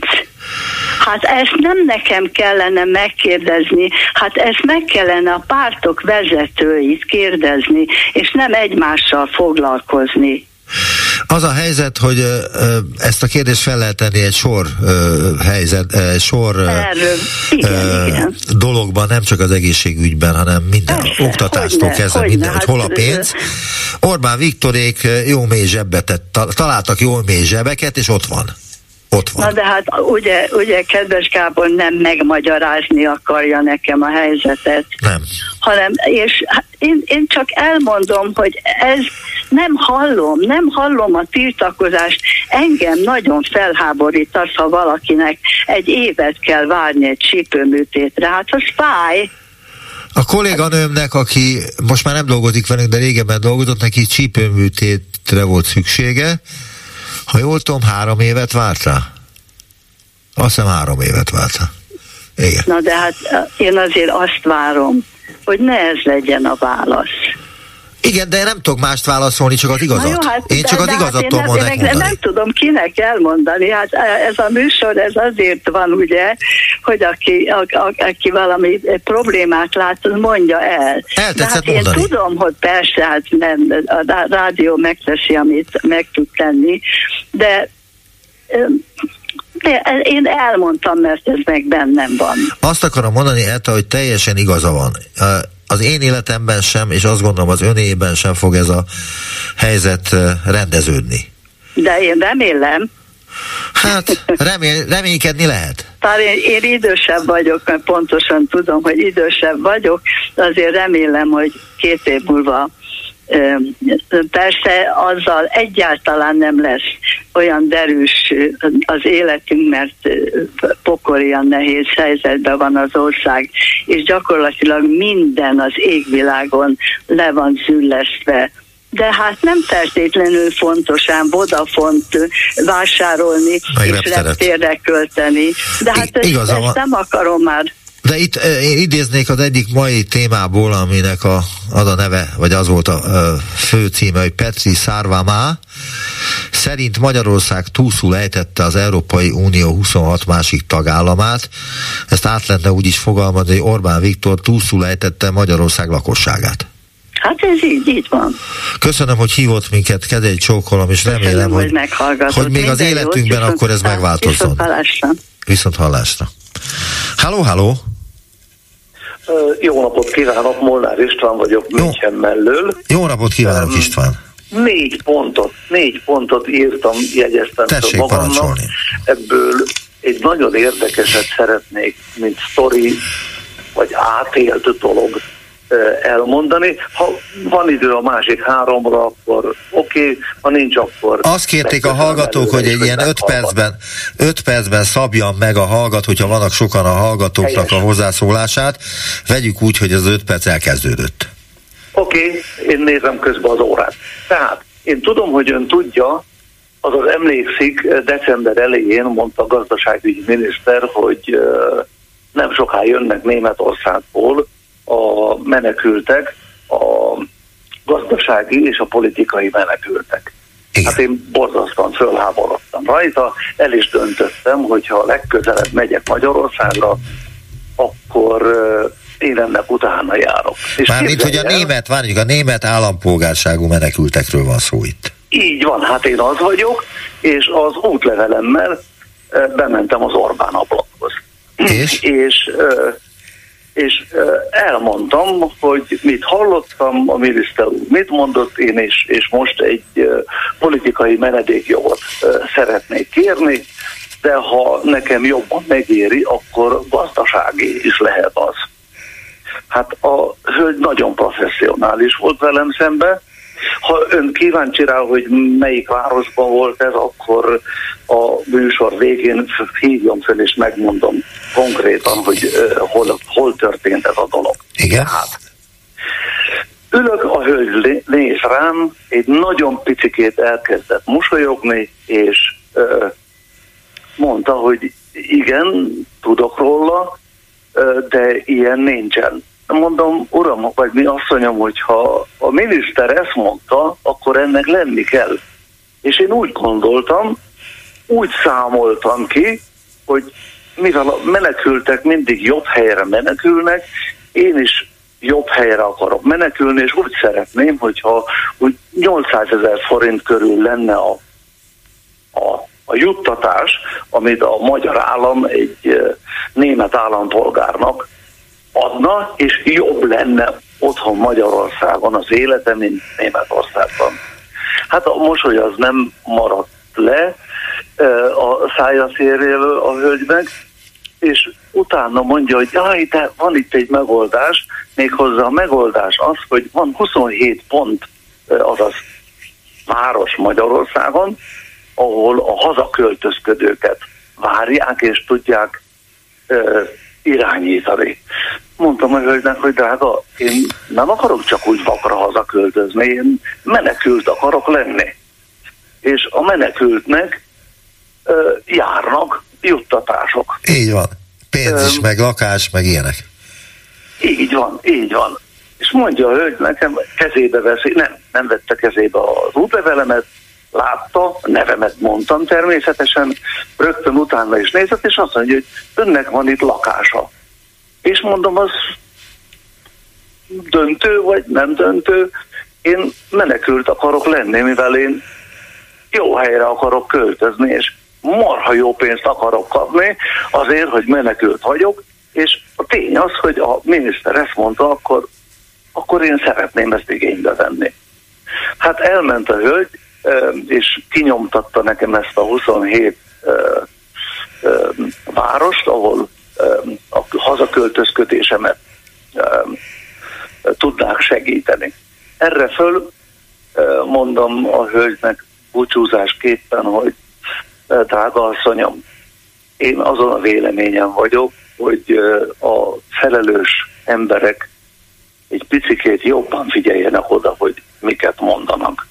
Hát ezt nem nekem kellene megkérdezni, hát ezt meg kellene a pártok vezetőit kérdezni, és nem egymással foglalkozni. Az a helyzet, hogy ezt a kérdést fel lehet tenni egy sor helyzet, egy sor Erről. Igen, igen. dologban, nem csak az egészségügyben, hanem minden Persze, oktatástól kezdve minden, hogy hol a hát, pénz. Orbán Viktorék jó mély zsebbet, találtak jó mély zsebeket, és ott van. Ott van. Na de hát ugye, ugye kedves Gábor nem megmagyarázni akarja nekem a helyzetet. Nem. Hanem, és hát én, én csak elmondom, hogy ez nem hallom, nem hallom a tiltakozást. Engem nagyon felháborít az, ha valakinek egy évet kell várni egy csípőműtétre. Hát az fáj. A kolléganőmnek, aki most már nem dolgozik velünk, de régebben dolgozott, neki csípőműtétre volt szüksége, ha jól tudom, három évet várt? Azt hiszem három évet várt rá. Igen. Na de hát én azért azt várom, hogy ne ez legyen a válasz. Igen, de én nem tudok mást válaszolni, csak az igazat. Jó, hát, én csak az igazat hát tudom nem, nem, nem tudom kinek elmondani. Hát ez a műsor, ez azért van, ugye, hogy aki, a, a, aki valami problémát lát, mondja el. de hát mondani. én tudom, hogy persze, hát nem, a rádió megteszi, amit meg tud tenni, de de én elmondtam, mert ez meg bennem van. Azt akarom mondani, Eta, hogy teljesen igaza van az én életemben sem, és azt gondolom az önében sem fog ez a helyzet rendeződni. De én remélem. Hát remél, reménykedni lehet. Talán én, én idősebb vagyok, mert pontosan tudom, hogy idősebb vagyok, azért remélem, hogy két év múlva Persze azzal egyáltalán nem lesz olyan derűs az életünk, mert pokolian nehéz helyzetben van az ország, és gyakorlatilag minden az égvilágon le van züllesztve. De hát nem feltétlenül fontos ám Vodafont vásárolni Meg és reptérre költeni. De hát ezt, ezt nem akarom már de itt én idéznék az egyik mai témából, aminek a, az a neve, vagy az volt a fő címe, hogy Petri Szárvámá, szerint Magyarország túlszul ejtette az Európai Unió 26 másik tagállamát. Ezt át lehetne úgy is fogalmazni, hogy Orbán Viktor túlszul ejtette Magyarország lakosságát. Hát ez így, így van. Köszönöm, hogy hívott minket, kedegy csókolom, és remélem, Köszönöm, hogy, hogy, hogy még az életünkben jót, akkor ez megváltozzon. Viszont hallásra. Viszont hallásra. Halló, halló! Jó napot kívánok, Molnár István vagyok München mellől. Jó napot kívánok István! Négy pontot, négy pontot írtam, jegyeztem Tessék magamnak. Parancsolni. Ebből egy nagyon érdekeset szeretnék, mint sztori, vagy átélt dolog elmondani. Ha van idő a másik háromra, akkor oké, okay, ha nincs, akkor... Azt kérték a hallgatók, hogy egy ilyen öt percben, öt percben szabjam meg a hallgat, hogyha vannak sokan a hallgatóknak Helyes. a hozzászólását, vegyük úgy, hogy az öt perc elkezdődött. Oké, okay, én nézem közben az órát. Tehát én tudom, hogy ön tudja, azaz emlékszik, december elején mondta a gazdaságügyi miniszter, hogy nem soká jönnek Németországból a menekültek, a gazdasági és a politikai menekültek. Igen. Hát én borzasztóan fölháborodtam rajta, el is döntöttem, hogy ha legközelebb megyek Magyarországra, akkor én ennek utána járok. És Mármint, hogy a német, várjuk, a német állampolgárságú menekültekről van szó itt. Így van, hát én az vagyok, és az útlevelemmel bementem az Orbán ablakhoz. És? és és elmondtam, hogy mit hallottam, a miniszter mit mondott én, és, és most egy politikai menedékjogot szeretnék kérni, de ha nekem jobban megéri, akkor gazdasági is lehet az. Hát a hölgy nagyon professzionális volt velem szemben, ha ön kíváncsi rá, hogy melyik városban volt ez, akkor a műsor végén hívjam fel és megmondom konkrétan, hogy hol, hol történt ez a dolog. Igen. Hát, ülök, a hölgy néz rám, egy nagyon picikét elkezdett mosolyogni, és uh, mondta, hogy igen, tudok róla, uh, de ilyen nincsen mondom, uram, vagy mi asszonyom, hogyha a miniszter ezt mondta, akkor ennek lenni kell. És én úgy gondoltam, úgy számoltam ki, hogy mivel a menekültek mindig jobb helyre menekülnek, én is jobb helyre akarok menekülni, és úgy szeretném, hogyha úgy 800 ezer forint körül lenne a, a, a juttatás, amit a magyar állam egy eh, német állampolgárnak adna, és jobb lenne otthon Magyarországon az élete, mint Németországban. Hát a mosoly az nem maradt le a szája széréről a hölgynek, és utána mondja, hogy jaj, de van itt egy megoldás, méghozzá a megoldás az, hogy van 27 pont, azaz város Magyarországon, ahol a hazaköltözködőket várják és tudják irányítani. Mondtam a hölgynek, hogy drága, én nem akarok csak úgy vakra hazaköltözni, én menekült akarok lenni. És a menekültnek ö, járnak juttatások. Így van. Pénz is, ö, meg lakás, meg ilyenek. Így van, így van. És mondja a hölgy nekem, kezébe veszi, nem, nem vette kezébe az útlevelemet, látta, a nevemet mondtam természetesen, rögtön utána is nézett, és azt mondja, hogy önnek van itt lakása. És mondom, az döntő vagy nem döntő, én menekült akarok lenni, mivel én jó helyre akarok költözni, és marha jó pénzt akarok kapni azért, hogy menekült vagyok, és a tény az, hogy a miniszter ezt mondta, akkor, akkor én szeretném ezt igénybe venni. Hát elment a hölgy, és kinyomtatta nekem ezt a 27 várost, ahol a hazaköltözködésemet tudnák segíteni. Erre föl mondom a hölgynek búcsúzásképpen, hogy drága asszonyom, én azon a véleményem vagyok, hogy a felelős emberek egy picikét jobban figyeljenek oda, hogy miket mondanak.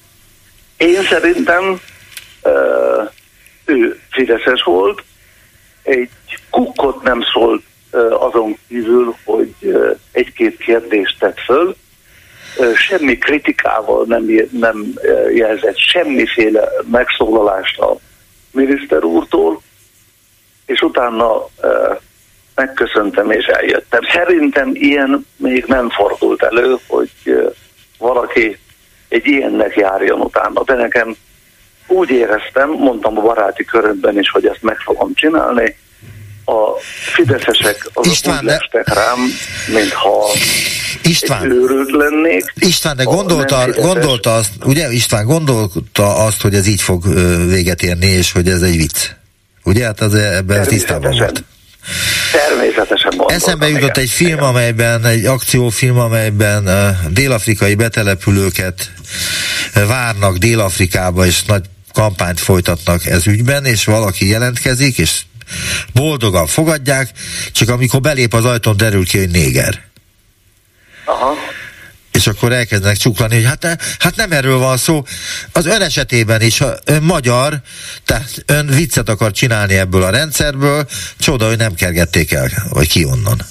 Én szerintem ő Fideszes volt, egy kukkot nem szólt azon kívül, hogy egy-két kérdést tett föl, semmi kritikával nem, nem jelzett semmiféle megszólalást a miniszter úrtól, és utána megköszöntem és eljöttem. Szerintem ilyen még nem fordult elő, hogy valaki egy ilyennek járjon utána, de nekem úgy éreztem, mondtam a baráti körömben is, hogy ezt meg fogom csinálni, a fideszesek azok István, úgy lestek rám, mintha István, egy őrült lennék. István, de gondolta, gondolta azt, ugye István gondolta azt, hogy ez így fog véget érni, és hogy ez egy vicc. Ugye? Hát az ebben tisztában volt. Természetesen gondoltam. Eszembe jutott egy film, amelyben, egy akciófilm, amelyben uh, dél-afrikai betelepülőket várnak Dél-Afrikába, és nagy kampányt folytatnak ez ügyben, és valaki jelentkezik, és boldogan fogadják, csak amikor belép az ajtón derül ki, hogy néger. Aha. És akkor elkezdenek csuklani, hogy hát, hát nem erről van szó. Az ön esetében is, ha ön magyar, tehát ön viccet akar csinálni ebből a rendszerből, csoda, hogy nem kergették el, vagy ki onnan.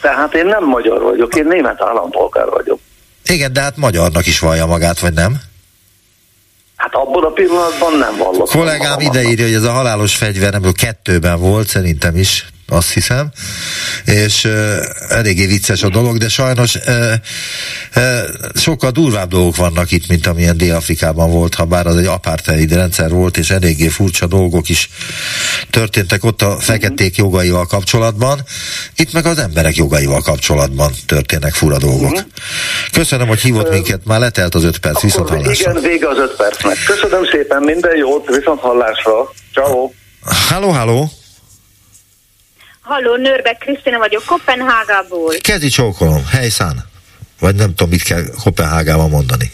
Tehát én nem magyar vagyok, én német állampolgár vagyok. Igen, de hát magyarnak is vallja magát, vagy nem? Hát abban a pillanatban nem vallott. Kollégám ideírja, hogy ez a halálos fegyver ebből kettőben volt, szerintem is azt hiszem, és uh, eléggé vicces a dolog, de sajnos uh, uh, sokkal durvább dolgok vannak itt, mint amilyen Dél-Afrikában volt, ha bár az egy apartheid rendszer volt, és eléggé furcsa dolgok is történtek ott a feketék jogaival kapcsolatban, itt meg az emberek jogaival kapcsolatban történnek fura dolgok. Uh-huh. Köszönöm, hogy hívott minket, már letelt az öt perc, viszont hallásra. Igen, vége az öt percnek. Köszönöm szépen, minden jót, viszont hallásra. Ciao. Halló, halló. Halló, Nőrbe Krisztina vagyok, Kopenhágából. Kezi csókolom, helyszán. Vagy nem tudom, mit kell Kopenhágában mondani.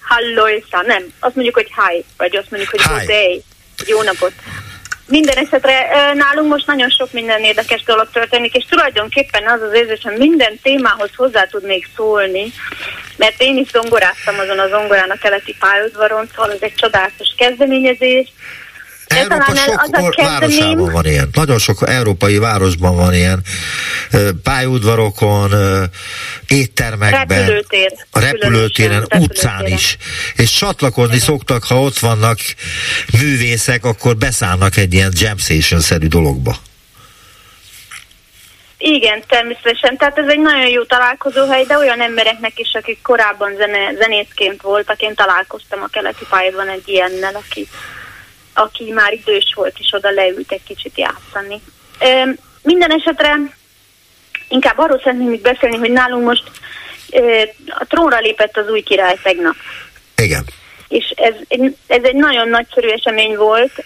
Halló, Észá, nem. Azt mondjuk, hogy hi, vagy azt mondjuk, hogy good day. Jó napot. Minden esetre nálunk most nagyon sok minden érdekes dolog történik, és tulajdonképpen az az érzésem, minden témához hozzá tudnék szólni, mert én is zongoráztam azon a zongorán a keleti pályaudvaron, szóval ez egy csodálatos kezdeményezés, Európa sok or- városában van ilyen. Nagyon sok európai városban van ilyen. Pályaudvarokon, éttermekben, Repülőtér, a repülőtéren, utcán is. És csatlakozni Igen. szoktak, ha ott vannak művészek, akkor beszállnak egy ilyen jam station-szerű dologba. Igen, természetesen. Tehát ez egy nagyon jó találkozóhely, de olyan embereknek is, akik korábban zene, zenészként voltak, én találkoztam a keleti pályadban egy ilyennel, aki aki már idős volt, és oda leült egy kicsit játszani. Minden esetre inkább arról szeretném itt beszélni, hogy nálunk most a trónra lépett az új király tegnap. Igen. És ez, ez egy nagyon nagyszerű esemény volt,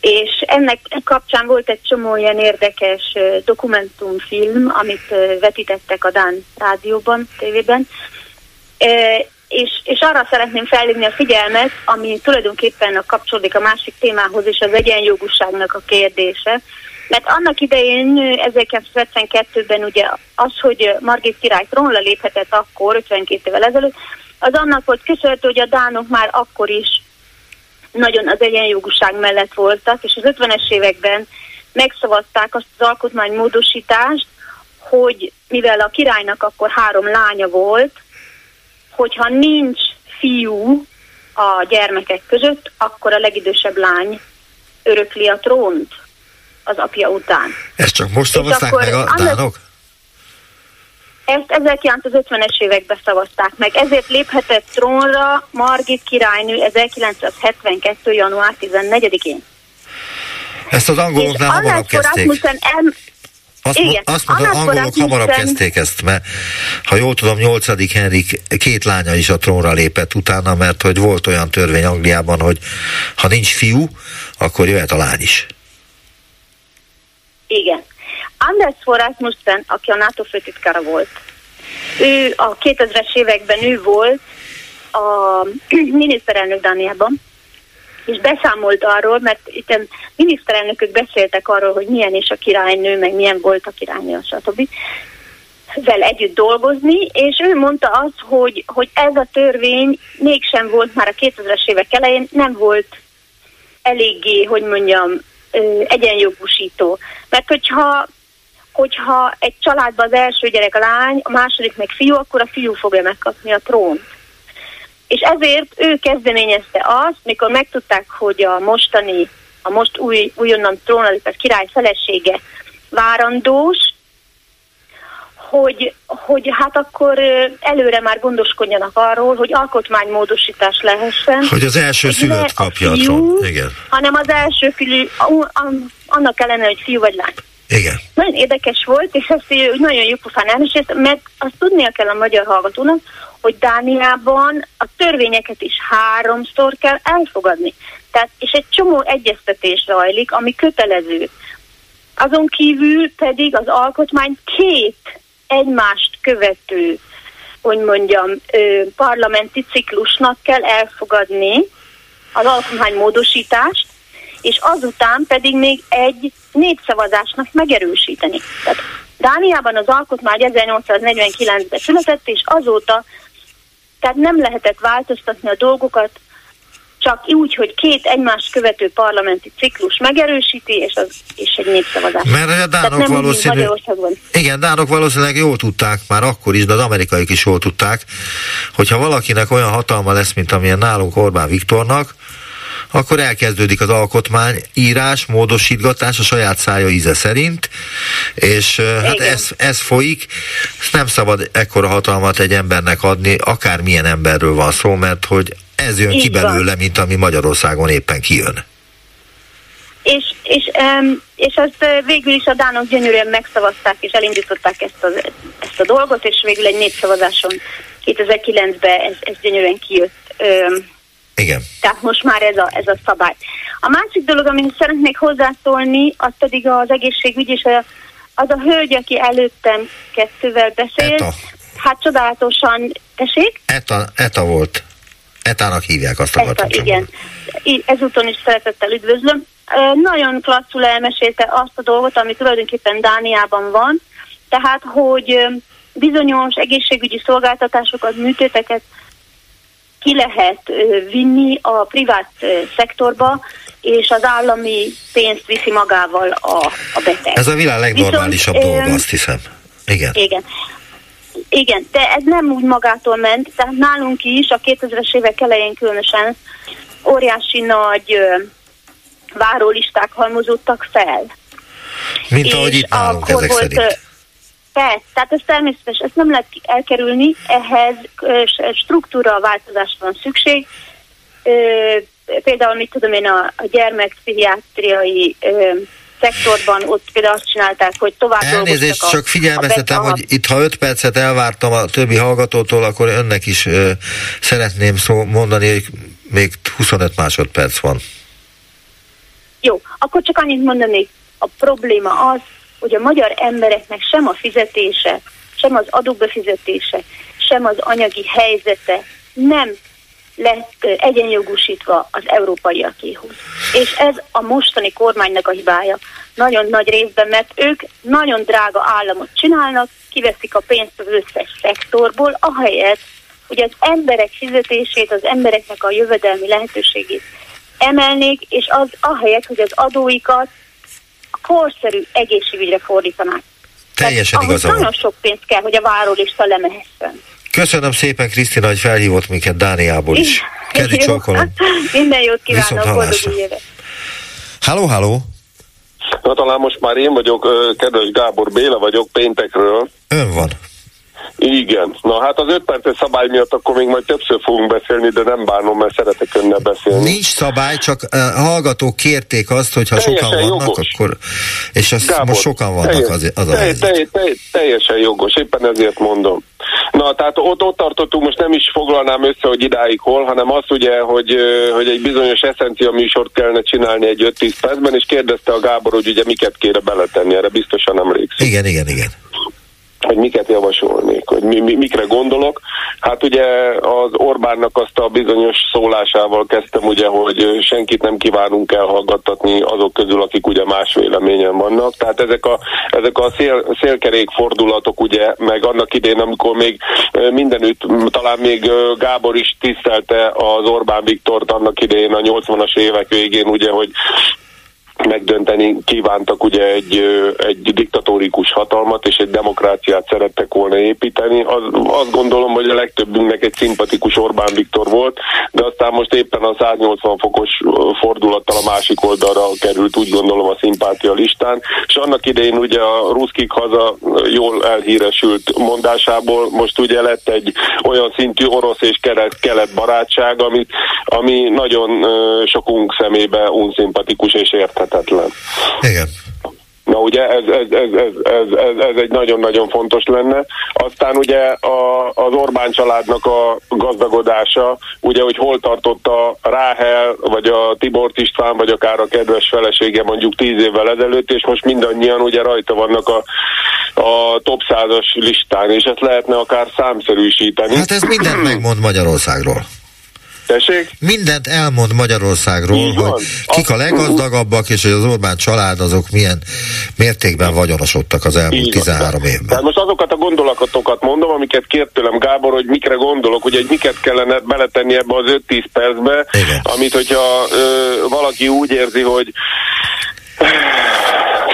és ennek kapcsán volt egy csomó ilyen érdekes dokumentumfilm, amit vetítettek a Dán rádióban, tévében, és, és arra szeretném felhívni a figyelmet, ami tulajdonképpen a kapcsolódik a másik témához is, az egyenjogúságnak a kérdése. Mert annak idején, 1952-ben ugye az, hogy Margit király trónra léphetett akkor, 52 évvel ezelőtt, az annak volt köszönhető, hogy a dánok már akkor is nagyon az egyenjogúság mellett voltak, és az 50-es években megszavazták azt az alkotmánymódosítást, hogy mivel a királynak akkor három lánya volt, hogyha nincs fiú a gyermekek között, akkor a legidősebb lány örökli a trónt az apja után. Ezt csak most szavazták meg a dánok? Ezt 1950-es években szavazták meg, ezért léphetett trónra Margit királynő 1972. január 14-én. Ezt az angoloknál hamarabb kezdték. El, azt, Igen. azt mondom, az angolok hamarabb kezdték ezt, mert ha jól tudom, 8. Henrik két lánya is a trónra lépett utána, mert hogy volt olyan törvény Angliában, hogy ha nincs fiú, akkor jöhet a lány is. Igen. Anders Fogh Rasmussen, aki a NATO főtitkára volt, ő a 2000-es években ő volt a miniszterelnök Dániában, és beszámolt arról, mert itt miniszterelnökök beszéltek arról, hogy milyen is a királynő, meg milyen volt a királynő, stb. vel együtt dolgozni, és ő mondta azt, hogy, hogy ez a törvény mégsem volt már a 2000-es évek elején, nem volt eléggé, hogy mondjam, egyenjogúsító. Mert hogyha hogyha egy családban az első gyerek a lány, a második meg fiú, akkor a fiú fogja megkapni a trónt. És ezért ő kezdeményezte azt, mikor megtudták, hogy a mostani, a most új, újonnan trónalított király felesége várandós, hogy, hogy hát akkor előre már gondoskodjanak arról, hogy alkotmánymódosítás lehessen. Hogy az első szülött kapja a, fiú. Igen. Hanem az első fiú, annak ellenére, hogy fiú vagy lány. Igen. Nagyon érdekes volt, és ezt nagyon jó pofán elmesélt, mert azt tudnia kell a magyar hallgatónak, hogy Dániában a törvényeket is háromszor kell elfogadni. Tehát, és egy csomó egyeztetés rajlik, ami kötelező. Azon kívül pedig az alkotmány két egymást követő, hogy mondjam, parlamenti ciklusnak kell elfogadni az alkotmány módosítást, és azután pedig még egy népszavazásnak megerősíteni. Tehát Dániában az alkotmány 1849-ben született, és azóta tehát nem lehetett változtatni a dolgokat, csak úgy, hogy két egymást követő parlamenti ciklus megerősíti, és, az, és egy népszavazás. Mert a dánok valószínűleg, igen, dánok valószínűleg jól tudták, már akkor is, de az amerikaiak is jól tudták, hogyha valakinek olyan hatalma lesz, mint amilyen nálunk Orbán Viktornak, akkor elkezdődik az alkotmány írás, módosítgatás a saját szája íze szerint, és hát ez, ez folyik, nem szabad ekkora hatalmat egy embernek adni, akármilyen emberről van szó, mert hogy ez jön Így ki belőle, van. mint ami Magyarországon éppen kijön. És, és, és ezt végül is a dánok gyönyörűen megszavazták, és elindították ezt, az, ezt a dolgot, és végül egy népszavazáson 2009-ben ez, ez gyönyörűen kijött. Igen. Tehát most már ez a, ez a szabály. A másik dolog, amit szeretnék hozzászólni, az pedig az egészségügy, és a, az a hölgy, aki előttem kettővel beszélt, Eta. hát csodálatosan, tessék? Eta, Eta volt. Etának hívják azt a Eta, igen. Ezúton is szeretettel üdvözlöm. Nagyon klasszul elmesélte azt a dolgot, ami tulajdonképpen Dániában van, tehát, hogy bizonyos egészségügyi szolgáltatásokat, műtéteket ki lehet vinni a privát szektorba, és az állami pénzt viszi magával a, a beteg. Ez a világ legnormálisabb Viszont, dolga, azt hiszem. Igen. Igen. Igen, de ez nem úgy magától ment, tehát nálunk is a 2000-es évek elején különösen óriási nagy várólisták halmozódtak fel. Mint ahogy itt nálunk ezek volt, szerint Persze, tehát ez természetes, ezt nem lehet elkerülni, ehhez struktúra változásra van szükség. Például, mit tudom én, a, a gyermekpszichiátriai szektorban ott például azt csinálták, hogy tovább Elnézést, csak figyelmeztetem, hogy itt ha 5 percet elvártam a többi hallgatótól, akkor önnek is ö, szeretném szó mondani, hogy még 25 másodperc van. Jó, akkor csak annyit mondani, a probléma az, hogy a magyar embereknek sem a fizetése, sem az adóbefizetése, sem az anyagi helyzete nem lett egyenjogúsítva az európaiakéhoz. És ez a mostani kormánynak a hibája. Nagyon nagy részben, mert ők nagyon drága államot csinálnak, kiveszik a pénzt az összes szektorból, ahelyett, hogy az emberek fizetését, az embereknek a jövedelmi lehetőségét emelnék, és az ahelyett, hogy az adóikat korszerű egészségügyre fordítanák. Teljesen Tehát, igaza Nagyon sok pénz kell, hogy a várólista lemehessen. Köszönöm szépen, Krisztina, hogy felhívott minket Dániából is. Kedi csókolom. Minden jót kívánok, boldog évet. Halló, halló. Na talán most már én vagyok, kedves Gábor Béla vagyok péntekről. Ön van. Igen. Na hát az öt perces szabály miatt akkor még majd többször fogunk beszélni, de nem bánom, mert szeretek önnel beszélni. Nincs szabály, csak uh, hallgatók kérték azt, hogy ha Teljesen sokan vannak, jogos. akkor... És azt Gábor, most sokan vannak teljes, az, az a teljes, teljes, teljes, Teljesen jogos, éppen ezért mondom. Na, tehát ott, ott tartottunk, most nem is foglalnám össze, hogy idáig hol, hanem az ugye, hogy, hogy egy bizonyos eszencia műsort kellene csinálni egy 5-10 percben, és kérdezte a Gábor, hogy ugye miket kére beletenni, erre biztosan emlékszik. Igen, igen, igen hogy miket javasolnék, hogy mi, mi, mikre gondolok. Hát ugye az Orbánnak azt a bizonyos szólásával kezdtem ugye, hogy senkit nem kívánunk elhallgattatni azok közül, akik ugye más véleményen vannak. Tehát ezek a, ezek a szél, szélkerék fordulatok ugye, meg annak idén, amikor még mindenütt, talán még Gábor is tisztelte az Orbán Viktort annak idején a 80-as évek végén, ugye, hogy megdönteni kívántak ugye egy, egy diktatórikus hatalmat és egy demokráciát szerettek volna építeni. Az, azt gondolom, hogy a legtöbbünknek egy szimpatikus Orbán Viktor volt, de aztán most éppen a 180 fokos fordulattal a másik oldalra került, úgy gondolom a szimpátia listán, és annak idején ugye a ruszkik haza jól elhíresült mondásából most ugye lett egy olyan szintű orosz és kelet, kelet barátság, ami, ami nagyon sokunk szemébe unszimpatikus és érthető lehetetlen. Igen. Na ugye ez, ez, ez, ez, ez, ez, ez egy nagyon-nagyon fontos lenne. Aztán ugye a, az Orbán családnak a gazdagodása, ugye, hogy hol tartott a Ráhel, vagy a Tibor István, vagy akár a kedves felesége mondjuk tíz évvel ezelőtt, és most mindannyian ugye rajta vannak a, a top százas listán, és ezt lehetne akár számszerűsíteni. Hát ez mindent megmond Magyarországról. Tessék? Mindent elmond Magyarországról, hogy kik a leggazdagabbak, és hogy az Orbán család azok milyen mértékben vagyonosodtak az elmúlt Így 13 évben. Tehát most azokat a gondolatokat mondom, amiket kért tőlem Gábor, hogy mikre gondolok, hogy egy miket kellene beletenni ebbe az 5-10 percbe, Igen. amit hogyha ö, valaki úgy érzi, hogy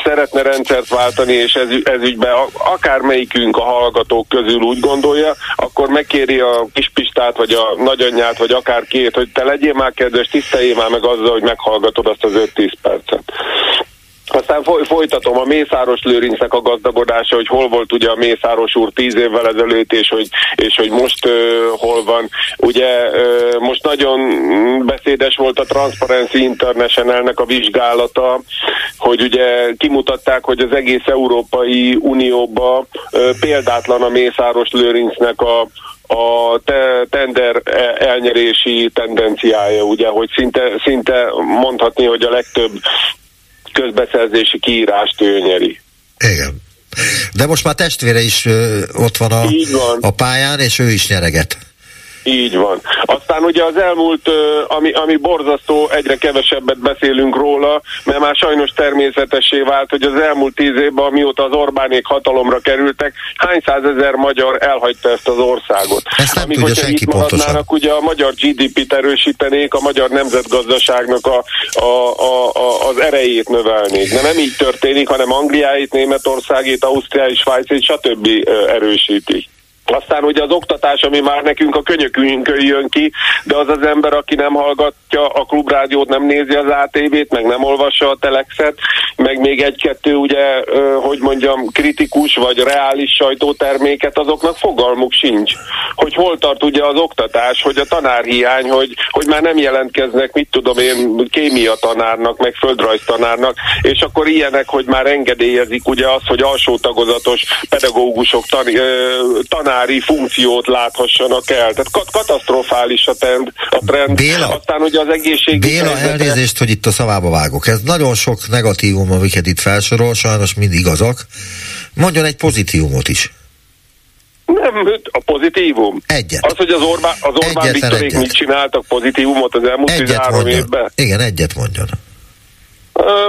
szeretne rendszert váltani, és ez, ez ügyben akármelyikünk a hallgatók közül úgy gondolja, akkor megkéri a kispistát, vagy a nagyanyját, vagy akár két, hogy te legyél már kedves, tiszteljél már meg azzal, hogy meghallgatod azt az 5-10 percet. Aztán foly, folytatom a Mészáros Lőrincnek a gazdagodása, hogy hol volt ugye a Mészáros úr tíz évvel ezelőtt, és hogy, és hogy most uh, hol van. Ugye uh, most nagyon beszédes volt a Transparency Internationalnek a vizsgálata, hogy ugye kimutatták, hogy az egész Európai Unióba uh, példátlan a Mészáros Lőrincnek a, a te, tender elnyerési tendenciája, ugye, hogy szinte, szinte mondhatni, hogy a legtöbb közbeszerzési kiírást ő nyeri. Igen. De most már testvére is ö, ott van a, van a pályán, és ő is nyereget. Így van. Aztán ugye az elmúlt, ami, ami borzasztó, egyre kevesebbet beszélünk róla, mert már sajnos természetessé vált, hogy az elmúlt tíz évben, mióta az Orbánék hatalomra kerültek, hány százezer magyar elhagyta ezt az országot. Ezt nem Amíg, tudja senki pontosan. ugye a magyar GDP-t erősítenék, a magyar nemzetgazdaságnak a, a, a, a, az erejét növelnék. De nem így történik, hanem Angliáit, Németországét, Ausztriáit, Svájcét, stb. erősítik. Aztán ugye az oktatás, ami már nekünk a könyökünkön jön ki, de az az ember, aki nem hallgatja a klubrádiót, nem nézi az ATV-t, meg nem olvassa a telexet, meg még egy-kettő ugye, hogy mondjam, kritikus vagy reális sajtóterméket, azoknak fogalmuk sincs. Hogy hol tart ugye az oktatás, hogy a tanárhiány, hogy, hogy már nem jelentkeznek, mit tudom én, kémia tanárnak, meg földrajztanárnak, és akkor ilyenek, hogy már engedélyezik ugye az, hogy alsó tagozatos pedagógusok tan, tanár tanári funkciót láthassanak el. Tehát kat- katasztrofális a trend. A trend. Béla, Aztán ugye az egészség. Béla, helyzete... elnézést, hogy itt a szavába vágok. Ez nagyon sok negatívum, amiket itt felsorol, sajnos mind igazak. Mondjon egy pozitívumot is. Nem, a pozitívum. Egyet. Az, hogy az Orbán, az Orbán Viktorék mit csináltak pozitívumot az elmúlt egyet 13 mondjon. évben. Igen, egyet mondjon.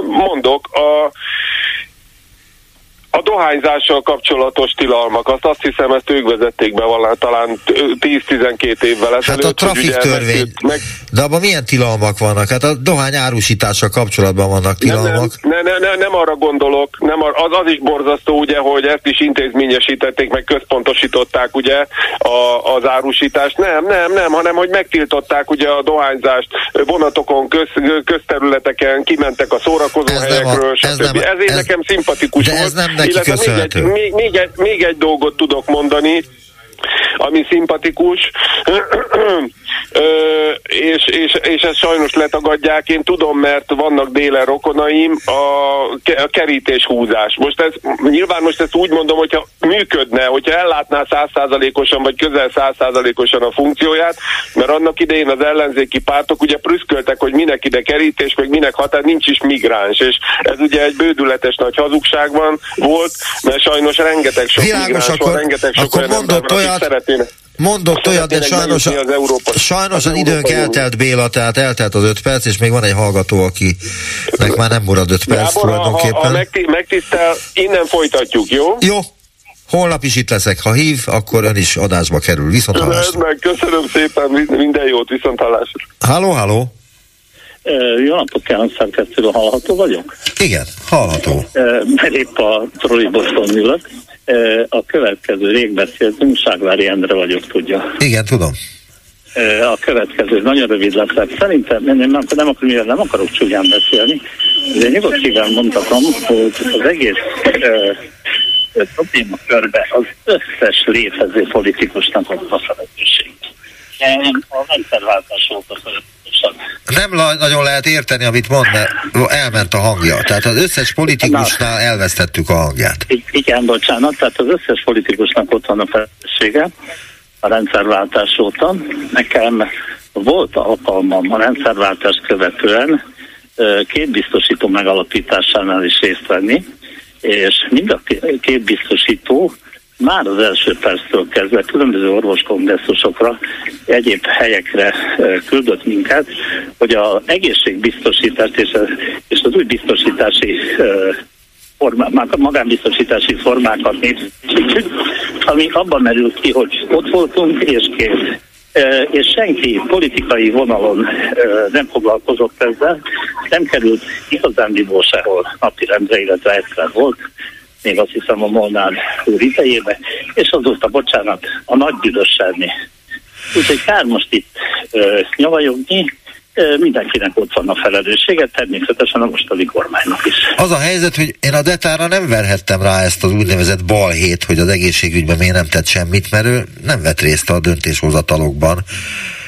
Mondok, a A dohányzással kapcsolatos tilalmak, azt azt hiszem, ezt ők vezették be talán 10-12 évvel ezelőtt. Hát a trafik törvény, meg... de abban milyen tilalmak vannak? Hát a dohány árusítással kapcsolatban vannak tilalmak. Nem, nem, nem, nem, nem arra gondolok, nem ar, az, az is borzasztó, ugye, hogy ezt is intézményesítették, meg központosították ugye a, az árusítást. Nem, nem, nem, hanem hogy megtiltották ugye a dohányzást vonatokon, köz, közterületeken, kimentek a szórakozó ez helyekről, a, ez stb. Nem, Ezért ez, nekem szimpatikus de volt. Ez nem neki illetve még egy, még, még, egy, még egy dolgot tudok mondani, ami szimpatikus, és, és, és ezt sajnos letagadják. Én tudom, mert vannak délen rokonaim, a, a kerítéshúzás. Most ez, nyilván most ezt úgy mondom, hogyha működne, hogyha ellátná százszázalékosan, vagy közel százszázalékosan a funkcióját, mert annak idején az ellenzéki pártok ugye prüszköltek, hogy minek ide kerítés, meg minek határ, nincs is migráns, és ez ugye egy bődületes nagy hazugság van, volt, mert sajnos rengeteg sok Világos, migráns akkor, van, rengeteg sok akkor mondott olyat, szeretnének Mondok olyat, de sajnos, az Európa, sajnos az, az időnk eltelt Béla, tehát eltelt az öt perc, és még van egy hallgató, akinek már nem marad öt perc Gábor, tulajdonképpen. Ha, ha megtisztel, innen folytatjuk, jó? Jó, Holnap is itt leszek. Ha hív, akkor ön is adásba kerül. Viszont hallásra. Meg, köszönöm szépen, minden jót, viszont hallásra. Halló, halló. Jó napot kívánok, szerkesztőről hallható vagyok? Igen, hallható. Mert épp a trollibuszon ülök a következő rég beszéltünk, Ságvári Endre vagyok, tudja. Igen, tudom. A következő, nagyon rövid lesz, szerintem nem, nem, nem, mivel nem akarok csúnyán beszélni, de nyugodt szívem mondhatom, hogy az egész uh, probléma körbe az összes létező politikusnak ott a felelősség. A rendszerváltás volt a nem nagyon lehet érteni, amit mond, de elment a hangja. Tehát az összes politikusnál elvesztettük a hangját. Igen, bocsánat, tehát az összes politikusnak ott van a felelőssége a rendszerváltás óta. Nekem volt alkalmam a rendszerváltás követően két biztosító megalapításánál is részt venni, és mind a két biztosító már az első perctől kezdve különböző orvoskongresszusokra, egyéb helyekre küldött minket, hogy az egészségbiztosítást és, és az új biztosítási formák, magánbiztosítási formákat népszerűsítjük, ami abban merült ki, hogy ott voltunk, és kész. És senki politikai vonalon nem foglalkozott ezzel, nem került igazándiból sehol napirendre, illetve egyszer volt, még azt hiszem a Molnár úr idejébe, és azóta, bocsánat, a nagy büdösselni. Úgyhogy kár most itt ö, nyavajogni, mindenkinek ott van a felelőssége, természetesen a mostani kormánynak is. Az a helyzet, hogy én a detára nem verhettem rá ezt az úgynevezett balhét, hogy az egészségügyben miért nem tett semmit, mert ő nem vett részt a döntéshozatalokban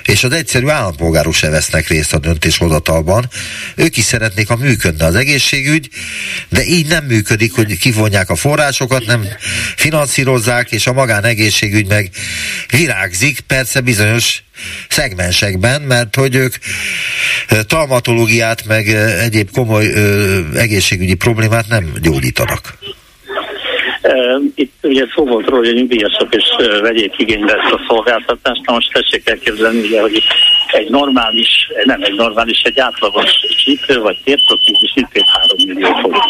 és az egyszerű állampolgárok se vesznek részt a döntéshozatalban. Ők is szeretnék, ha működne az egészségügy, de így nem működik, hogy kivonják a forrásokat, nem finanszírozzák, és a magánegészségügy meg virágzik, persze bizonyos szegmensekben, mert hogy ők traumatológiát, meg egyéb komoly egészségügyi problémát nem gyógyítanak. Itt ugye szó volt róla, hogy a nyugdíjasok is vegyék igénybe ezt a szolgáltatást. Na most tessék elképzelni, ugye, hogy egy normális, nem egy normális, egy átlagos csípő vagy térprotízis itt 3 millió forint.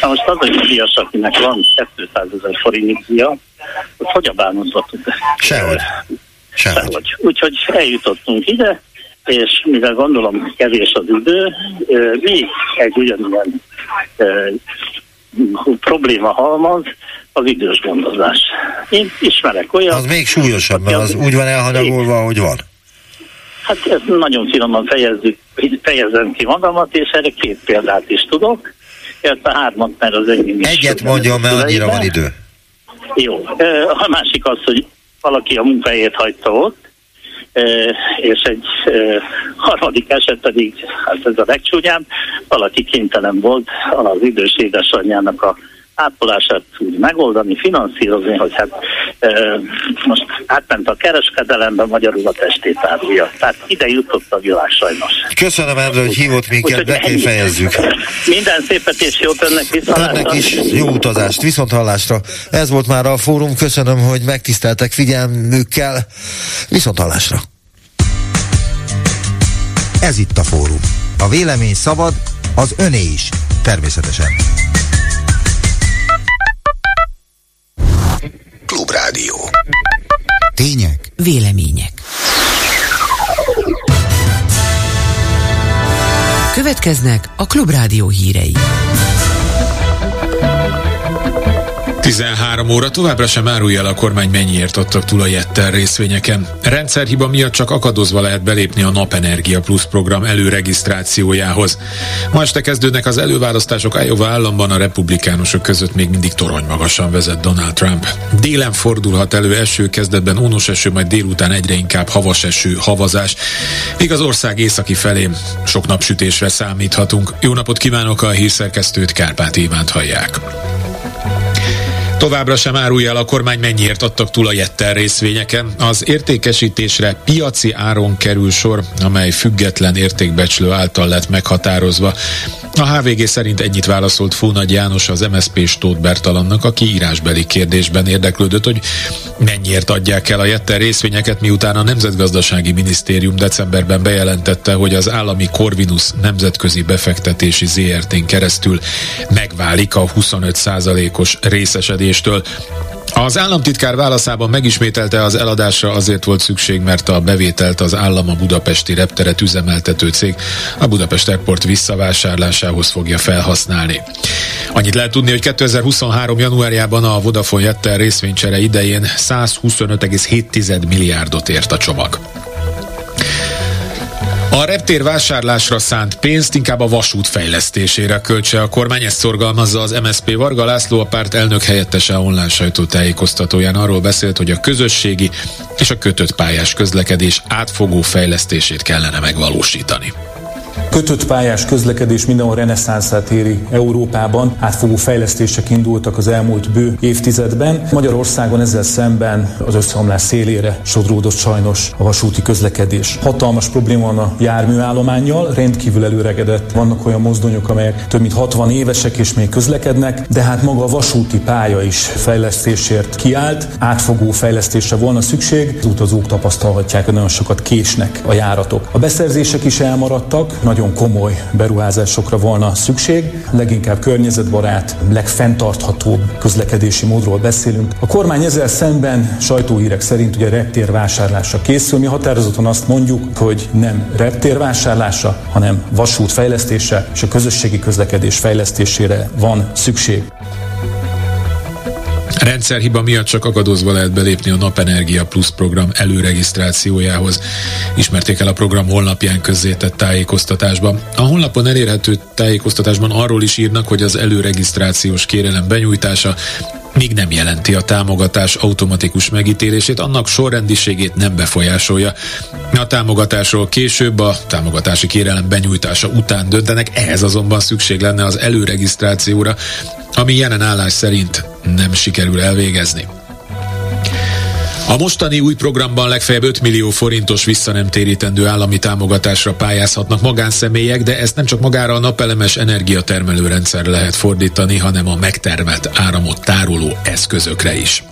Na most az a nyugdíjas, akinek van 200 ezer forint nyugdíja, hogy hogy a bánatba tud? Sehogy. Sehogy. Sehogy. Úgyhogy eljutottunk ide, és mivel gondolom kevés az idő, mi egy ugyanilyen probléma halmaz az idős gondozás. Én ismerek olyan... Az még súlyosabb, mert az úgy van elhanyagolva, ahogy van. Hát ezt nagyon finoman fejezzük, fejezem ki magamat, és erre két példát is tudok. a hármat, mert az enyém is... Egyet mondjon, mert annyira van idő. Jó. A másik az, hogy valaki a munkahelyét hagyta ott, és egy harmadik eset pedig, hát ez a legcsúnyább, valaki kénytelen volt az idős édesanyjának a ápolását úgy megoldani, finanszírozni, hogy hát e, most átment a kereskedelembe, magyarul a testét árulja. Tehát ide jutott a világ sajnos. Köszönöm Endre, hogy hívott minket, be kell fejezzük. Minden szépet és jót önnek viszont Önnek is jó utazást, viszont hallásra. Ez volt már a fórum, köszönöm, hogy megtiszteltek figyelmükkel, viszont hallásra. Ez itt a fórum. A vélemény szabad, az öné is, természetesen. Klubrádió. Tények. Vélemények. Következnek a Klubrádió hírei. 13 óra továbbra sem árulja el a kormány mennyiért adtak túl a Jetter részvényeken. Rendszerhiba miatt csak akadozva lehet belépni a Napenergia Plus program előregisztrációjához. Ma este kezdődnek az előválasztások Iowa államban a republikánusok között még mindig torony magasan vezet Donald Trump. Délen fordulhat elő eső kezdetben ónos eső, majd délután egyre inkább havas eső, havazás. Míg az ország északi felé sok napsütésre számíthatunk. Jó napot kívánok a hírszerkesztőt, Kárpát Ivánt hallják. Továbbra sem árulja el a kormány mennyiért adtak túl a Jetter részvényeken. Az értékesítésre piaci áron kerül sor, amely független értékbecslő által lett meghatározva. A HVG szerint ennyit válaszolt Fónagy János az MSZP Stót Bertalannak, aki írásbeli kérdésben érdeklődött, hogy mennyiért adják el a Jetter részvényeket, miután a Nemzetgazdasági Minisztérium decemberben bejelentette, hogy az állami Corvinus nemzetközi befektetési ZRT-n keresztül megválik a 25%-os részesedéstől. Az államtitkár válaszában megismételte az eladásra azért volt szükség, mert a bevételt az állam a budapesti repteret üzemeltető cég a Budapest Airport visszavásárlásához fogja felhasználni. Annyit lehet tudni, hogy 2023. januárjában a Vodafone Jetter részvénycsere idején 125,7 milliárdot ért a csomag. A reptér vásárlásra szánt pénzt inkább a vasút fejlesztésére költse a kormány, ezt szorgalmazza az MSP Varga László, a párt elnök helyettese online sajtótájékoztatóján arról beszélt, hogy a közösségi és a kötött pályás közlekedés átfogó fejlesztését kellene megvalósítani. Kötött pályás közlekedés mindenhol reneszánszát éri Európában. Átfogó fejlesztések indultak az elmúlt bő évtizedben. Magyarországon ezzel szemben az összeomlás szélére sodródott sajnos a vasúti közlekedés. Hatalmas probléma van a járműállományjal, rendkívül előregedett. Vannak olyan mozdonyok, amelyek több mint 60 évesek és még közlekednek, de hát maga a vasúti pálya is fejlesztésért kiállt. Átfogó fejlesztésre volna szükség. Az utazók tapasztalhatják, hogy nagyon sokat késnek a járatok. A beszerzések is elmaradtak, nagyon komoly beruházásokra volna szükség, leginkább környezetbarát, legfenntarthatóbb közlekedési módról beszélünk. A kormány ezzel szemben sajtóhírek szerint ugye reptér vásárlásra készül. Mi határozottan azt mondjuk, hogy nem reptér vásárlása, hanem vasút fejlesztése és a közösségi közlekedés fejlesztésére van szükség. Rendszerhiba miatt csak akadozva lehet belépni a Napenergia Plus program előregisztrációjához. Ismerték el a program honlapján közzétett tájékoztatásban. A honlapon elérhető tájékoztatásban arról is írnak, hogy az előregisztrációs kérelem benyújtása még nem jelenti a támogatás automatikus megítélését, annak sorrendiségét nem befolyásolja. A támogatásról később a támogatási kérelem benyújtása után döntenek, ehhez azonban szükség lenne az előregisztrációra, ami jelen állás szerint nem sikerül elvégezni. A mostani új programban legfeljebb 5 millió forintos visszanemtérítendő állami támogatásra pályázhatnak magánszemélyek, de ezt nem csak magára a napelemes energiatermelő rendszer lehet fordítani, hanem a megtermelt áramot tároló eszközökre is.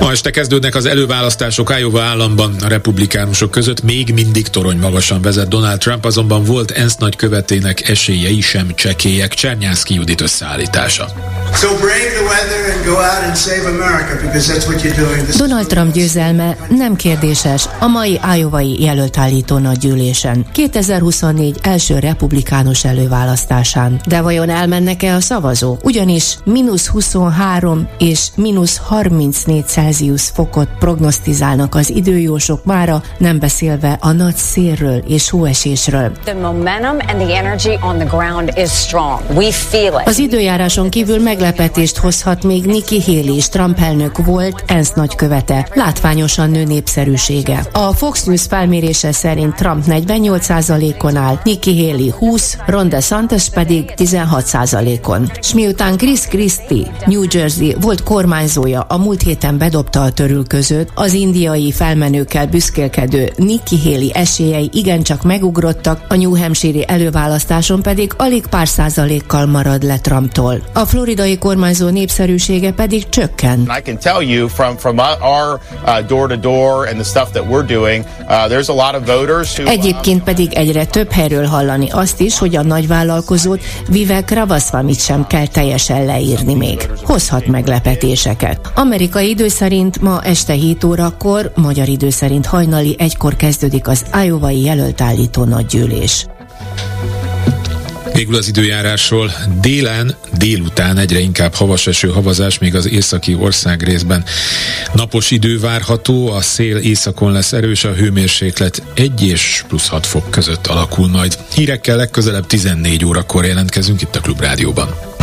Ma este kezdődnek az előválasztások Iowa államban a republikánusok között még mindig torony magasan vezet Donald Trump, azonban volt ENSZ nagykövetének esélyei sem csekélyek. Csernyászki Judit összeállítása. Donald Trump győzelme nem kérdéses a mai Iowai jelöltállító nagygyűlésen. 2024 első republikánus előválasztásán. De vajon elmennek-e a szavazók? Ugyanis mínusz 23 és mínusz 34 Celsius fokot prognosztizálnak az időjósok mára, nem beszélve a nagy szélről és hóesésről. Az időjáráson kívül meglepetést hozhat még Nikki Haley is Trump elnök volt, ENSZ nagykövete. Látványosan nő népszerűsége. A Fox News felmérése szerint Trump 48%-on áll, Nikki Haley 20, Ron DeSantis pedig 16%-on. S miután Chris Christie, New Jersey volt kormányzója a múlt héten bedobta a törül között, az indiai felmenőkkel büszkélkedő Nikki Haley esélyei igencsak megugrottak, a New Hampshire előválasztáson pedig alig pár százalékkal marad le Trumptól. A floridai kormányzó népszerűsége pedig csökken. I can tell you from from our door to door and the stuff that we're doing, there's a lot of voters who Egyébként pedig egyre több helyről hallani azt is, hogy a nagyvállalkozót Vivek Ramaswamit sem kell teljesen leírni még. Hozhat meglepetéseket. Amerikai időszerint szerint ma este 7 órakor, magyar idő szerint hajnali egykor kezdődik az Iowa-i jelöltállító nagygyűlés. Végül az időjárásról délen, délután egyre inkább havas eső havazás, még az északi ország részben napos idő várható, a szél északon lesz erős, a hőmérséklet 1 és plusz 6 fok között alakul majd. Hírekkel legközelebb 14 órakor jelentkezünk itt a Klubrádióban.